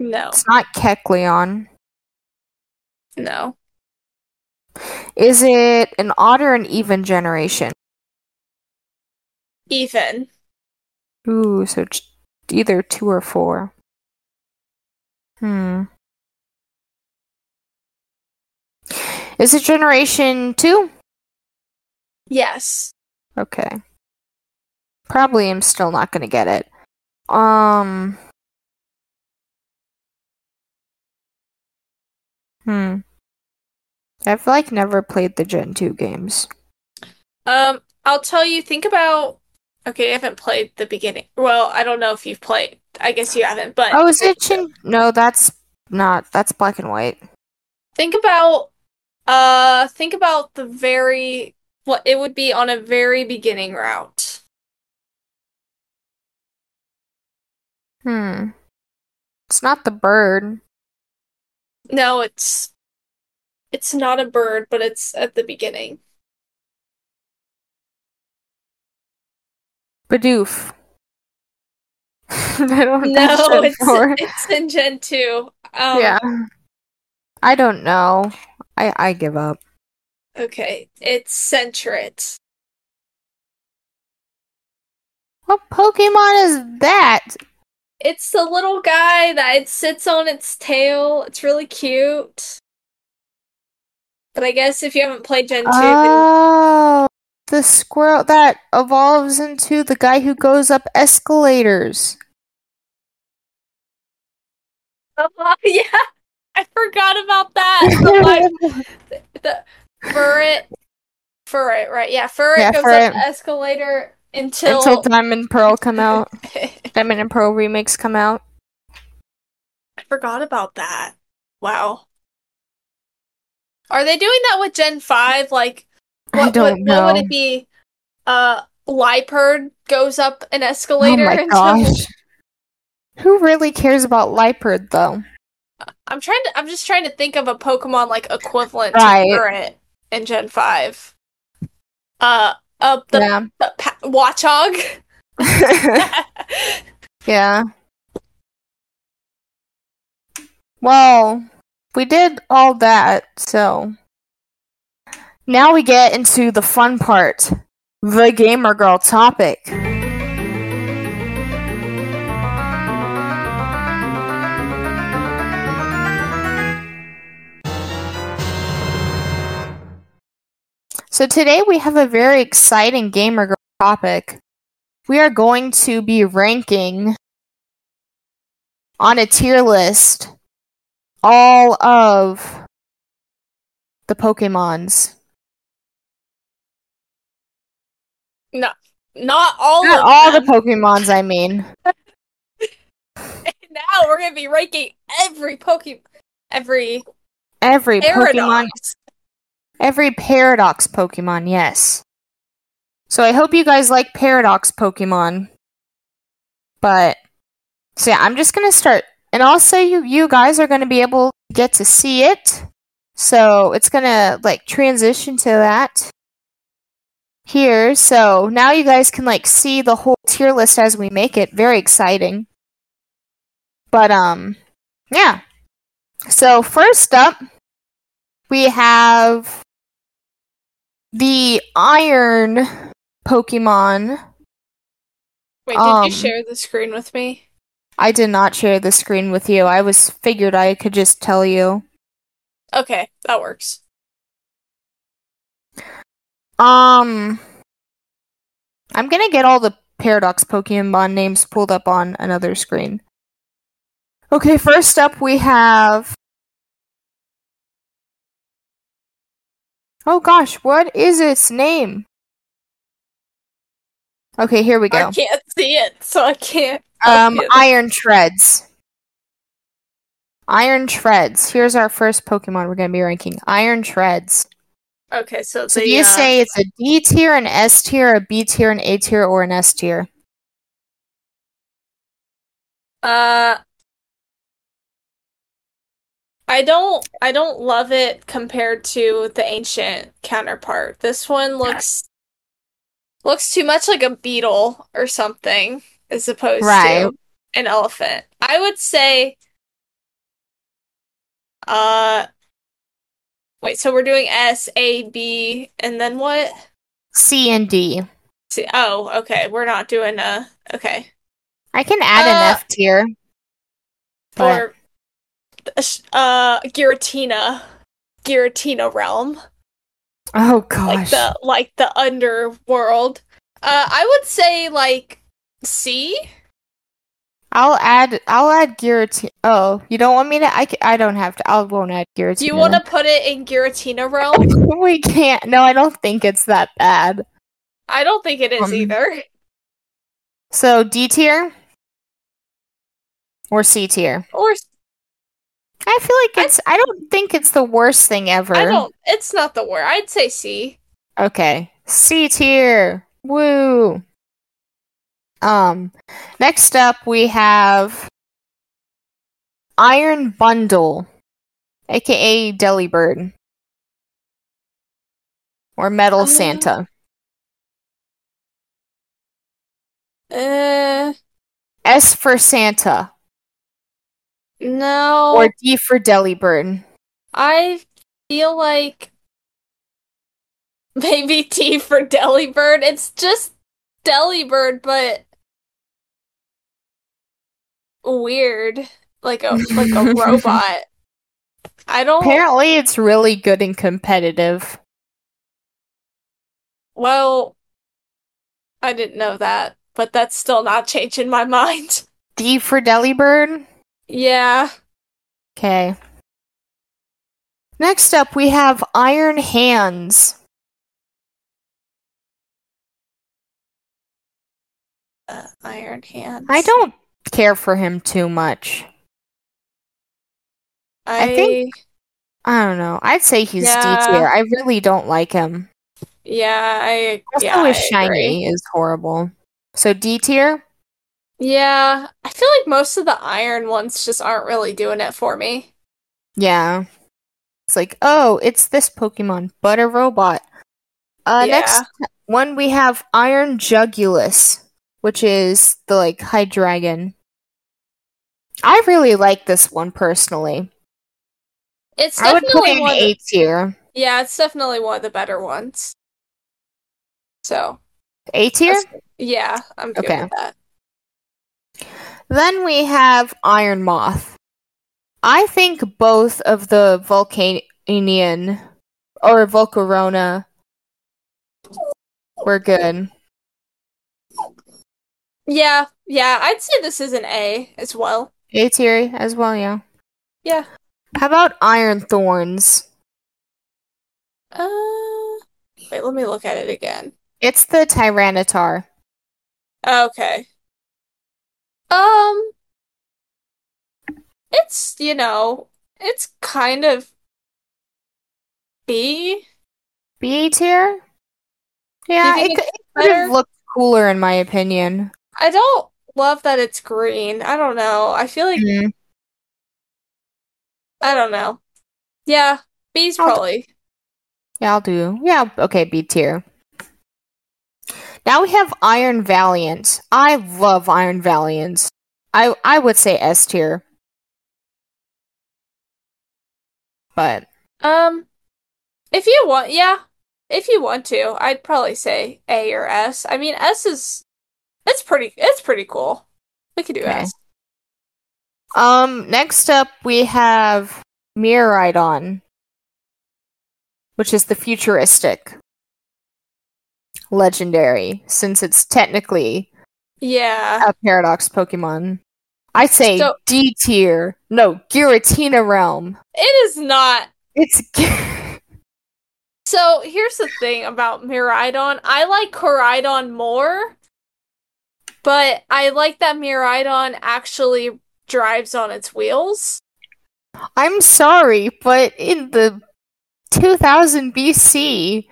No, It's not Kecleon. no. Is it an odd or an even generation? Ethan. Ooh, so either 2 or 4. Hmm. Is it generation 2? Yes. Okay. Probably am still not gonna get it. Um. Hmm. I've like never played the Gen 2 games. Um, I'll tell you, think about. Okay, I haven't played the beginning. Well, I don't know if you've played. I guess you haven't, but. Oh, is it Gen? No, that's not. That's black and white. Think about. Uh, think about the very. What it would be on a very beginning route. Hmm. It's not the bird. No, it's. It's not a bird, but it's at the beginning. Bidoof. I don't No, that's it's 4. it's in Gen 2. Um, yeah. I don't know. I I give up. Okay, it's Sentret. What Pokemon is that? It's the little guy that it sits on its tail. It's really cute. But I guess if you haven't played Gen 2, then Oh, the squirrel that evolves into the guy who goes up escalators. yeah, I forgot about that. The, like, the Furret, Furret, right? Yeah, Furret Yeah, goes Furret. up the escalator until, Until Diamond and Pearl come out. Diamond and Pearl remakes come out. I forgot about that. Wow. Are they doing that with Gen 5? Like, what, I don't what, what would it be? Uh, Liepard goes up an escalator Oh my gosh. Who really cares about Liepard though? I'm trying to. I'm just trying to think of a Pokemon like equivalent Right. to Furret in Gen 5. Uh, uh, the, yeah. the pa- Watchog. yeah. Well, we did all that, so now we get into the fun part. The gamer girl topic. So today we have a very exciting gamer topic. We are going to be ranking on a tier list all of the Pokemons. No, Not all Not of all the. Pokemons, I mean. now we're gonna be ranking every Pokemon, every Every Pokemon. Every Paradox Pokemon, yes. So I hope you guys like Paradox Pokemon. But so yeah, I'm just gonna start, and also you you guys are gonna be able to get to see it. So it's gonna like transition to that here. So now you guys can like see the whole tier list as we make it. Very exciting. But um, yeah. So first up, we have the iron Pokemon. Wait, did Um, you share the screen with me? I did not share the screen with you. I was figured I could just tell you. Okay, that works. Um, I'm gonna get all the Paradox Pokemon names pulled up on another screen. Okay, first up we have. Oh gosh, what is its name? Okay, here we go. I can't see it, so I can't. Um. Iron Treads. Iron Treads. Here's our first Pokemon we're gonna be ranking. Iron Treads. Okay, so, So the, you uh, say it's a D tier, an S tier, a B tier, an A tier, or an S tier? Uh, I don't I don't love it compared to the ancient counterpart. This one looks looks too much like a beetle or something as opposed Right. to an elephant. I would say uh wait, so we're doing S, A, B, and then what? C and D. See, oh, okay. We're not doing a okay. I can add Uh, an F tier. But Or uh Giratina. Giratina realm. oh like gosh. the like the underworld. Uh, I would say like C. I'll add I'll add Giratina. Oh, you don't want me to? I, I don't have to. I won't add Giratina. Do you want to put it in Giratina realm? we can't. No, I don't think it's that bad. I don't think it is Um, either. So D tier or C tier? Or I feel like it's. I don't think it's the worst thing ever. I don't. It's not the worst. I'd say C. Okay. C tier. Woo. Um next up we have Iron Bundle, aka Delibird. Or Metal Uh, Santa. Uh, S for Santa. No. Or D for Delibird. I feel like maybe T for Delibird. It's just Delibird, but weird, like a like a robot. I don't. Apparently it's really good and competitive. Well, I didn't know that, but that's still not changing my mind. D for Delibird. Yeah. Okay. Next up, we have Iron Hands. Uh, Iron Hands. I don't care for him too much. I, I think- I don't know. I'd say he's Yeah. D tier. I really don't like him. Yeah, I. Also, yeah, his shiny agree. is horrible. So D tier. Yeah, I feel like most of the iron ones just aren't really doing it for me. Yeah. It's like, oh, it's this Pokemon, but a robot. Uh, Yeah. next one we have Iron Jugulis, which is the like Hydreigon. I really like this one personally. It's I would put definitely it in one. Of A the, tier. yeah, it's definitely one of the better ones. So A tier. yeah, I'm good Okay. with that. Then we have Iron Moth. I think both of the Volcanian or Volcarona were good. Yeah, yeah, I'd say this is an A as well. A tier as well, yeah. Yeah. How about Iron Thorns? Uh, wait, let me look at it again. It's the Tyranitar. Okay. Um, it's, you know, it's kind of B. B tier? Yeah, it could, it could have looked cooler in my opinion. I don't love that it's green. I don't know. I feel like, Mm, I don't know. Yeah, B's I'll- probably. Yeah, I'll do. Yeah, okay, B tier. Now we have Iron Valiant. I love Iron Valiant. I I would say S tier. But Um, if you want, yeah, If you want to, I'd probably say A or S. I mean, S is it's pretty it's pretty cool. We could do Okay. S. Um, next up we have Miraidon, which is the futuristic legendary, since it's technically Yeah. a paradox Pokemon. I say So- D tier. No, Giratina realm. It is not It's So here's the thing about Miraidon. I like Koraidon more, but I like that Miraidon actually drives on its wheels. I'm sorry, but in the 2000 BC,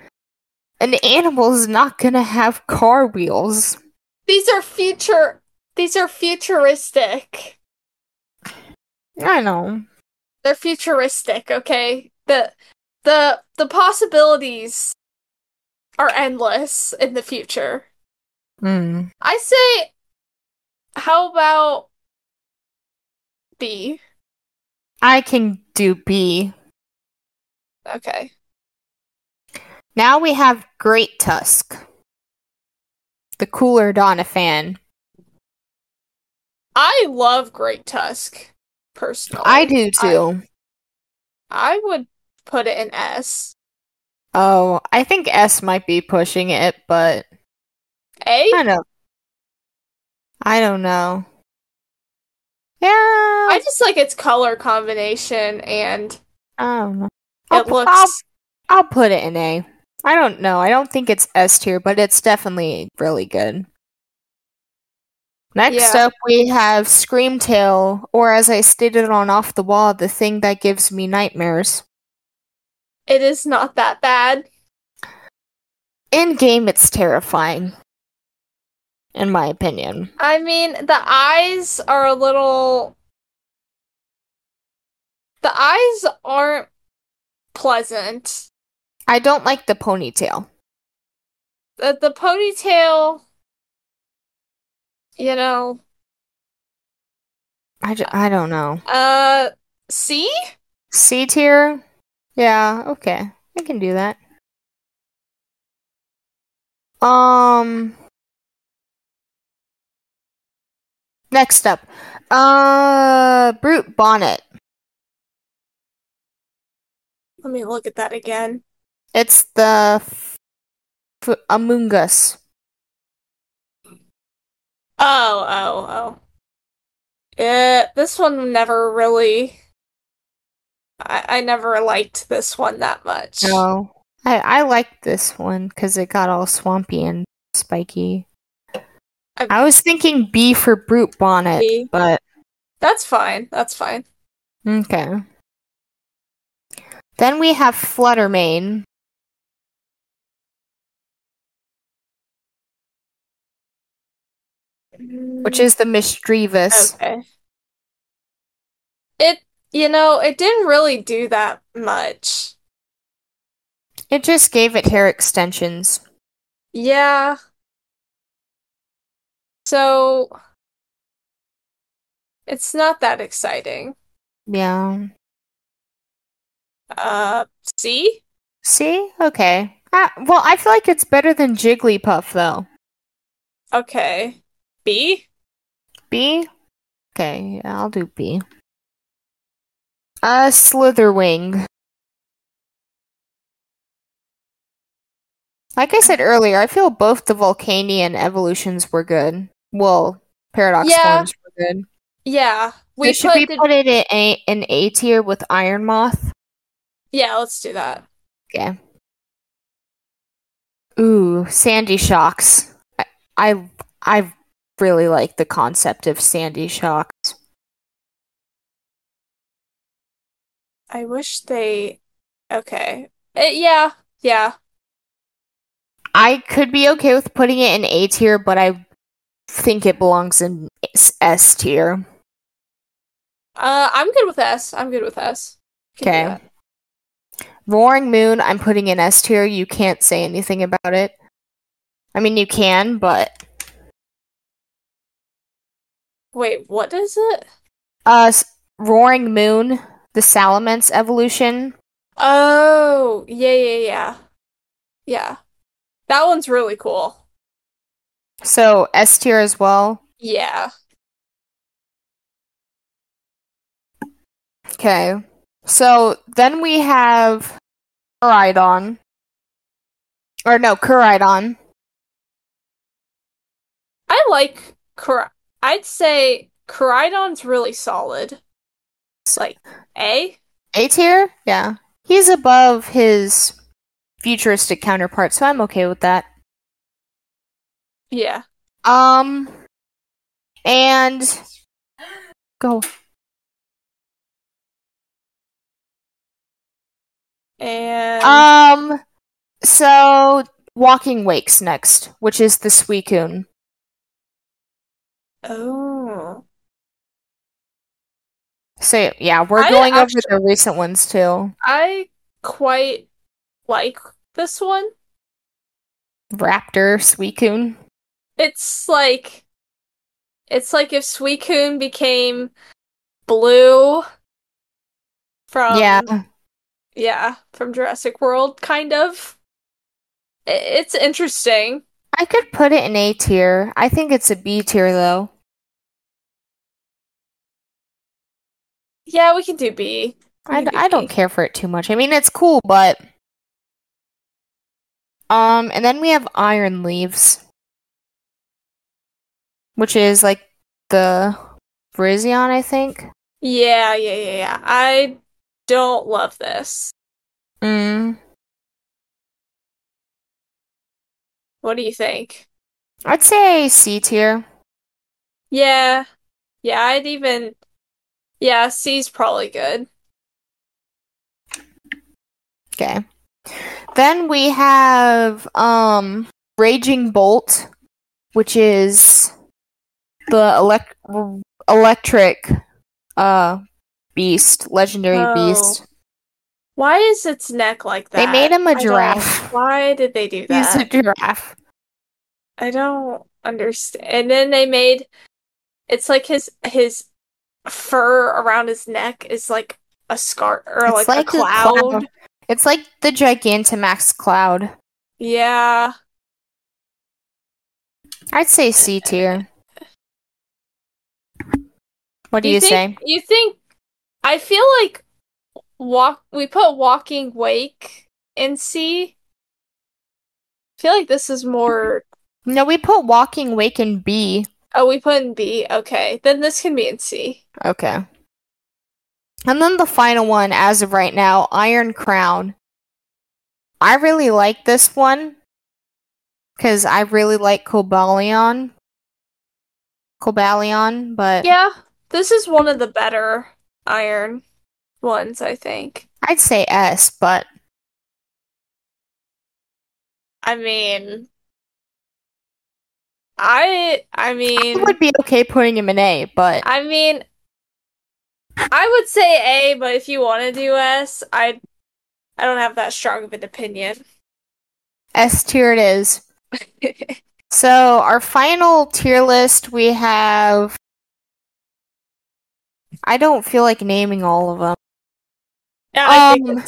an animal is not gonna have car wheels. These are future these are futuristic. I know. They're futuristic, okay? The the the possibilities are endless in the future. Hmm. I say how about B? I can do B. Okay. Now we have Great Tusk. The cooler Donphan. I love Great Tusk, personally. I do too. I would put it in S. oh, I think S might be pushing it, but A? I don't. I don't know. Yeah, I just like its color combination and I don't know. I'll, it pu- looks I'll, I'll put it in A. I don't know. I don't think it's S tier, but it's definitely really good. Next Yeah. up, we have Scream Tail, or as I stated on Off the Wall, the thing that gives me nightmares. it is not that bad. In game, it's terrifying. In my opinion. I mean, the eyes are a little The eyes aren't pleasant. I don't like the ponytail. The, the ponytail you know, I, I don't know. uh C? C tier? Yeah, okay. I can do that. Um Next up. Uh Brute Bonnet. Let me look at that again. It's the f- Among Us. Oh, oh, oh. Yeah, this one never really. I, I never liked this one that much. No. I I like this one cuz it got all swampy and spiky. I- I was thinking B for Brute Bonnet, B. but That's fine. That's fine. Okay. Then we have Flutter Mane. Which is the mischievous. okay. It, you know, it didn't really do that much. It just gave it hair extensions. Yeah. So, it's not that exciting. Yeah. Uh, C? See? Okay. Uh, well, I feel like it's better than Jigglypuff, though. Okay. B? B? Okay, yeah, I'll do B. Uh, Slither Wing. Like I said earlier, I feel both the Vulcanian evolutions were good. Well, Paradox Yeah. forms were good. Yeah. We We should put we the- put it in A, in A tier with Iron Moth? Yeah, let's do that. Okay. Ooh, Sandy Shocks. I I, I really like the concept of Sandy Shocks. I wish they. Okay. Uh, yeah, yeah. I could be okay with putting it in A tier, but I think it belongs in S- tier. Uh, I'm good with S. I'm good with S. Okay. Roaring Moon, I'm putting in S tier. You can't say anything about it. I mean, you can, but Wait, what is it? uh, Roaring Moon, the Salamence evolution. Oh, yeah, yeah, yeah. Yeah. That one's really cool. So S tier as well. Yeah. Okay. So then we have Koraidon. Or no, Koraidon. I like Kor- I'd say Koraidon's really solid. It's like A. A tier? Yeah. He's above his futuristic counterpart, so I'm okay with that. Yeah. Um and go. And Um so Walking Wakes next, which is the Suicune. Oh. So yeah, we're I going actu- over the recent ones too. I quite like this one. Raptor, Suicune. It's like it's like if Suicune became blue from yeah. yeah, from Jurassic World kind of. It's interesting. I could put it in A tier. I think it's a B tier though. Yeah, we can do B. We I, do I don't care for it too much. I mean, it's cool, but um, and then we have Iron Leaves, which is like the Virizion, I think. Yeah, yeah, yeah, yeah. I don't love this. Mm, What do you think? I'd say C tier. Yeah. Yeah, I'd even yeah, C's probably good. Okay. Then we have um Raging Bolt, which is the elect electric uh beast, legendary Oh. beast. Why is its neck like that? They made him a giraffe. Why did they do that? He's a giraffe. I don't understand. And then they made it's like his his fur around his neck is like a scar or It's like, a cloud. It's like the Gigantamax cloud. Yeah. I'd say C tier. What do you, think, say? You think I feel like walk we put walking wake in C. I feel like this is more No, we put Walking Wake in B. Oh, we put in B. Okay. Then this can be in C. Okay. And then the final one, as of right now, Iron Crown. I really like this one because I really like Cobalion. Cobalion, but Yeah, this is one of the better iron ones, I think. I'd say S, but I mean, I I I mean, would be okay putting him in A, but I mean, I would say A, but if you want to do S, I I don't have that strong of an opinion. S tier it is. So our final tier list, we have. I don't feel like naming all of them. Yeah, I think Um,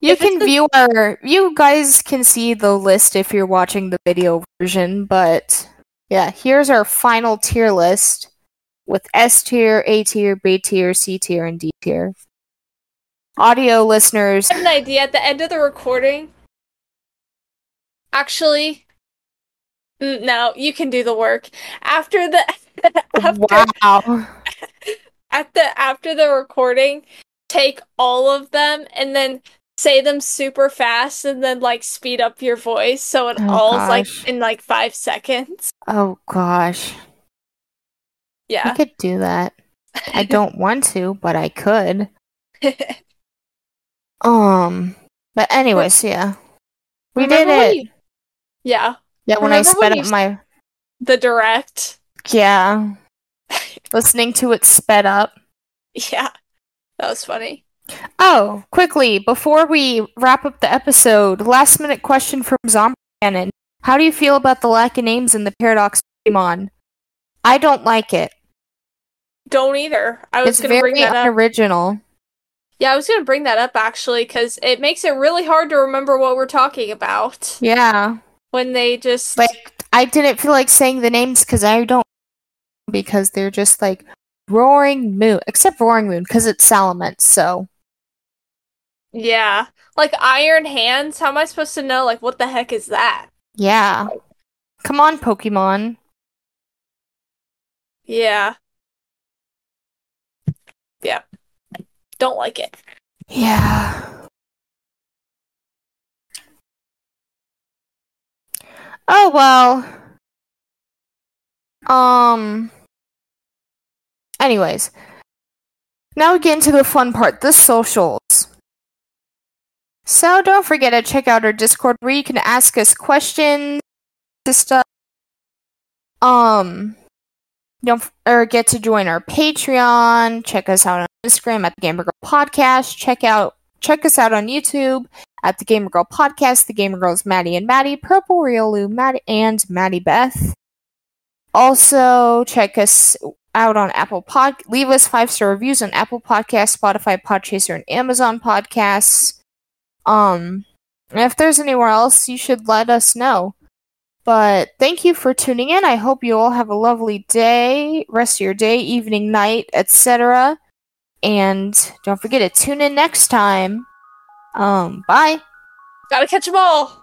You can view our. You guys can see the list if you're watching the video version, but yeah, here's our final tier list with S tier, A tier, B tier, C tier, and D tier. Audio listeners, I have an idea at the end of the recording. Actually, no, you can do the work after the after wow. at the after the recording. Take all of them and then say them super fast, and then like speed up your voice so it Oh, all's like in like five seconds. Oh gosh. Yeah. I could do that. I don't want to, but I could. Um, but anyways, yeah. We did Remember when it. you- yeah, Yeah, when I remember sped when up my the direct. yeah, listening to it sped up. Yeah, that was funny. Oh, quickly, before we wrap up the episode, last minute question from Zombie Cannon. How do you feel about the lack of names in the Paradox Pokemon? I don't like it. Don't either. I was gonna bring that up. unoriginal. Yeah, I was going to bring that up actually because it makes it really hard to remember what we're talking about Yeah. when they just. Like I didn't feel like saying the names because I don't because they're just like Roaring Moon, except Roaring Moon because it's Salamence. So yeah. Like Iron Hands, how am I supposed to know? Like, what the heck is that? yeah, come on, Pokemon. Yeah. Yeah. Don't like it. Yeah. Oh well. Um. Anyways, now we get into the fun part, the socials. So don't forget to check out our Discord where you can ask us questions, stuff. Um, don't f- or get to join our Patreon. Check us out on Instagram at the Gamer Girl Podcast. Check out check us out on YouTube at the Gamer Girl Podcast. The Gamer Girls Maddie and Maddie, Purple Riolu, Maddie and Maddie Beth. Also check us out on Apple Pod. Leave us five star reviews on Apple Podcasts, Spotify, Podchaser, and Amazon Podcasts. Um, if there's anywhere else, you should let us know. But thank you for tuning in. I hope you all have a lovely day, rest of your day, evening, night, etc. And don't forget to tune in next time. Um, bye. Gotta catch catch 'em all!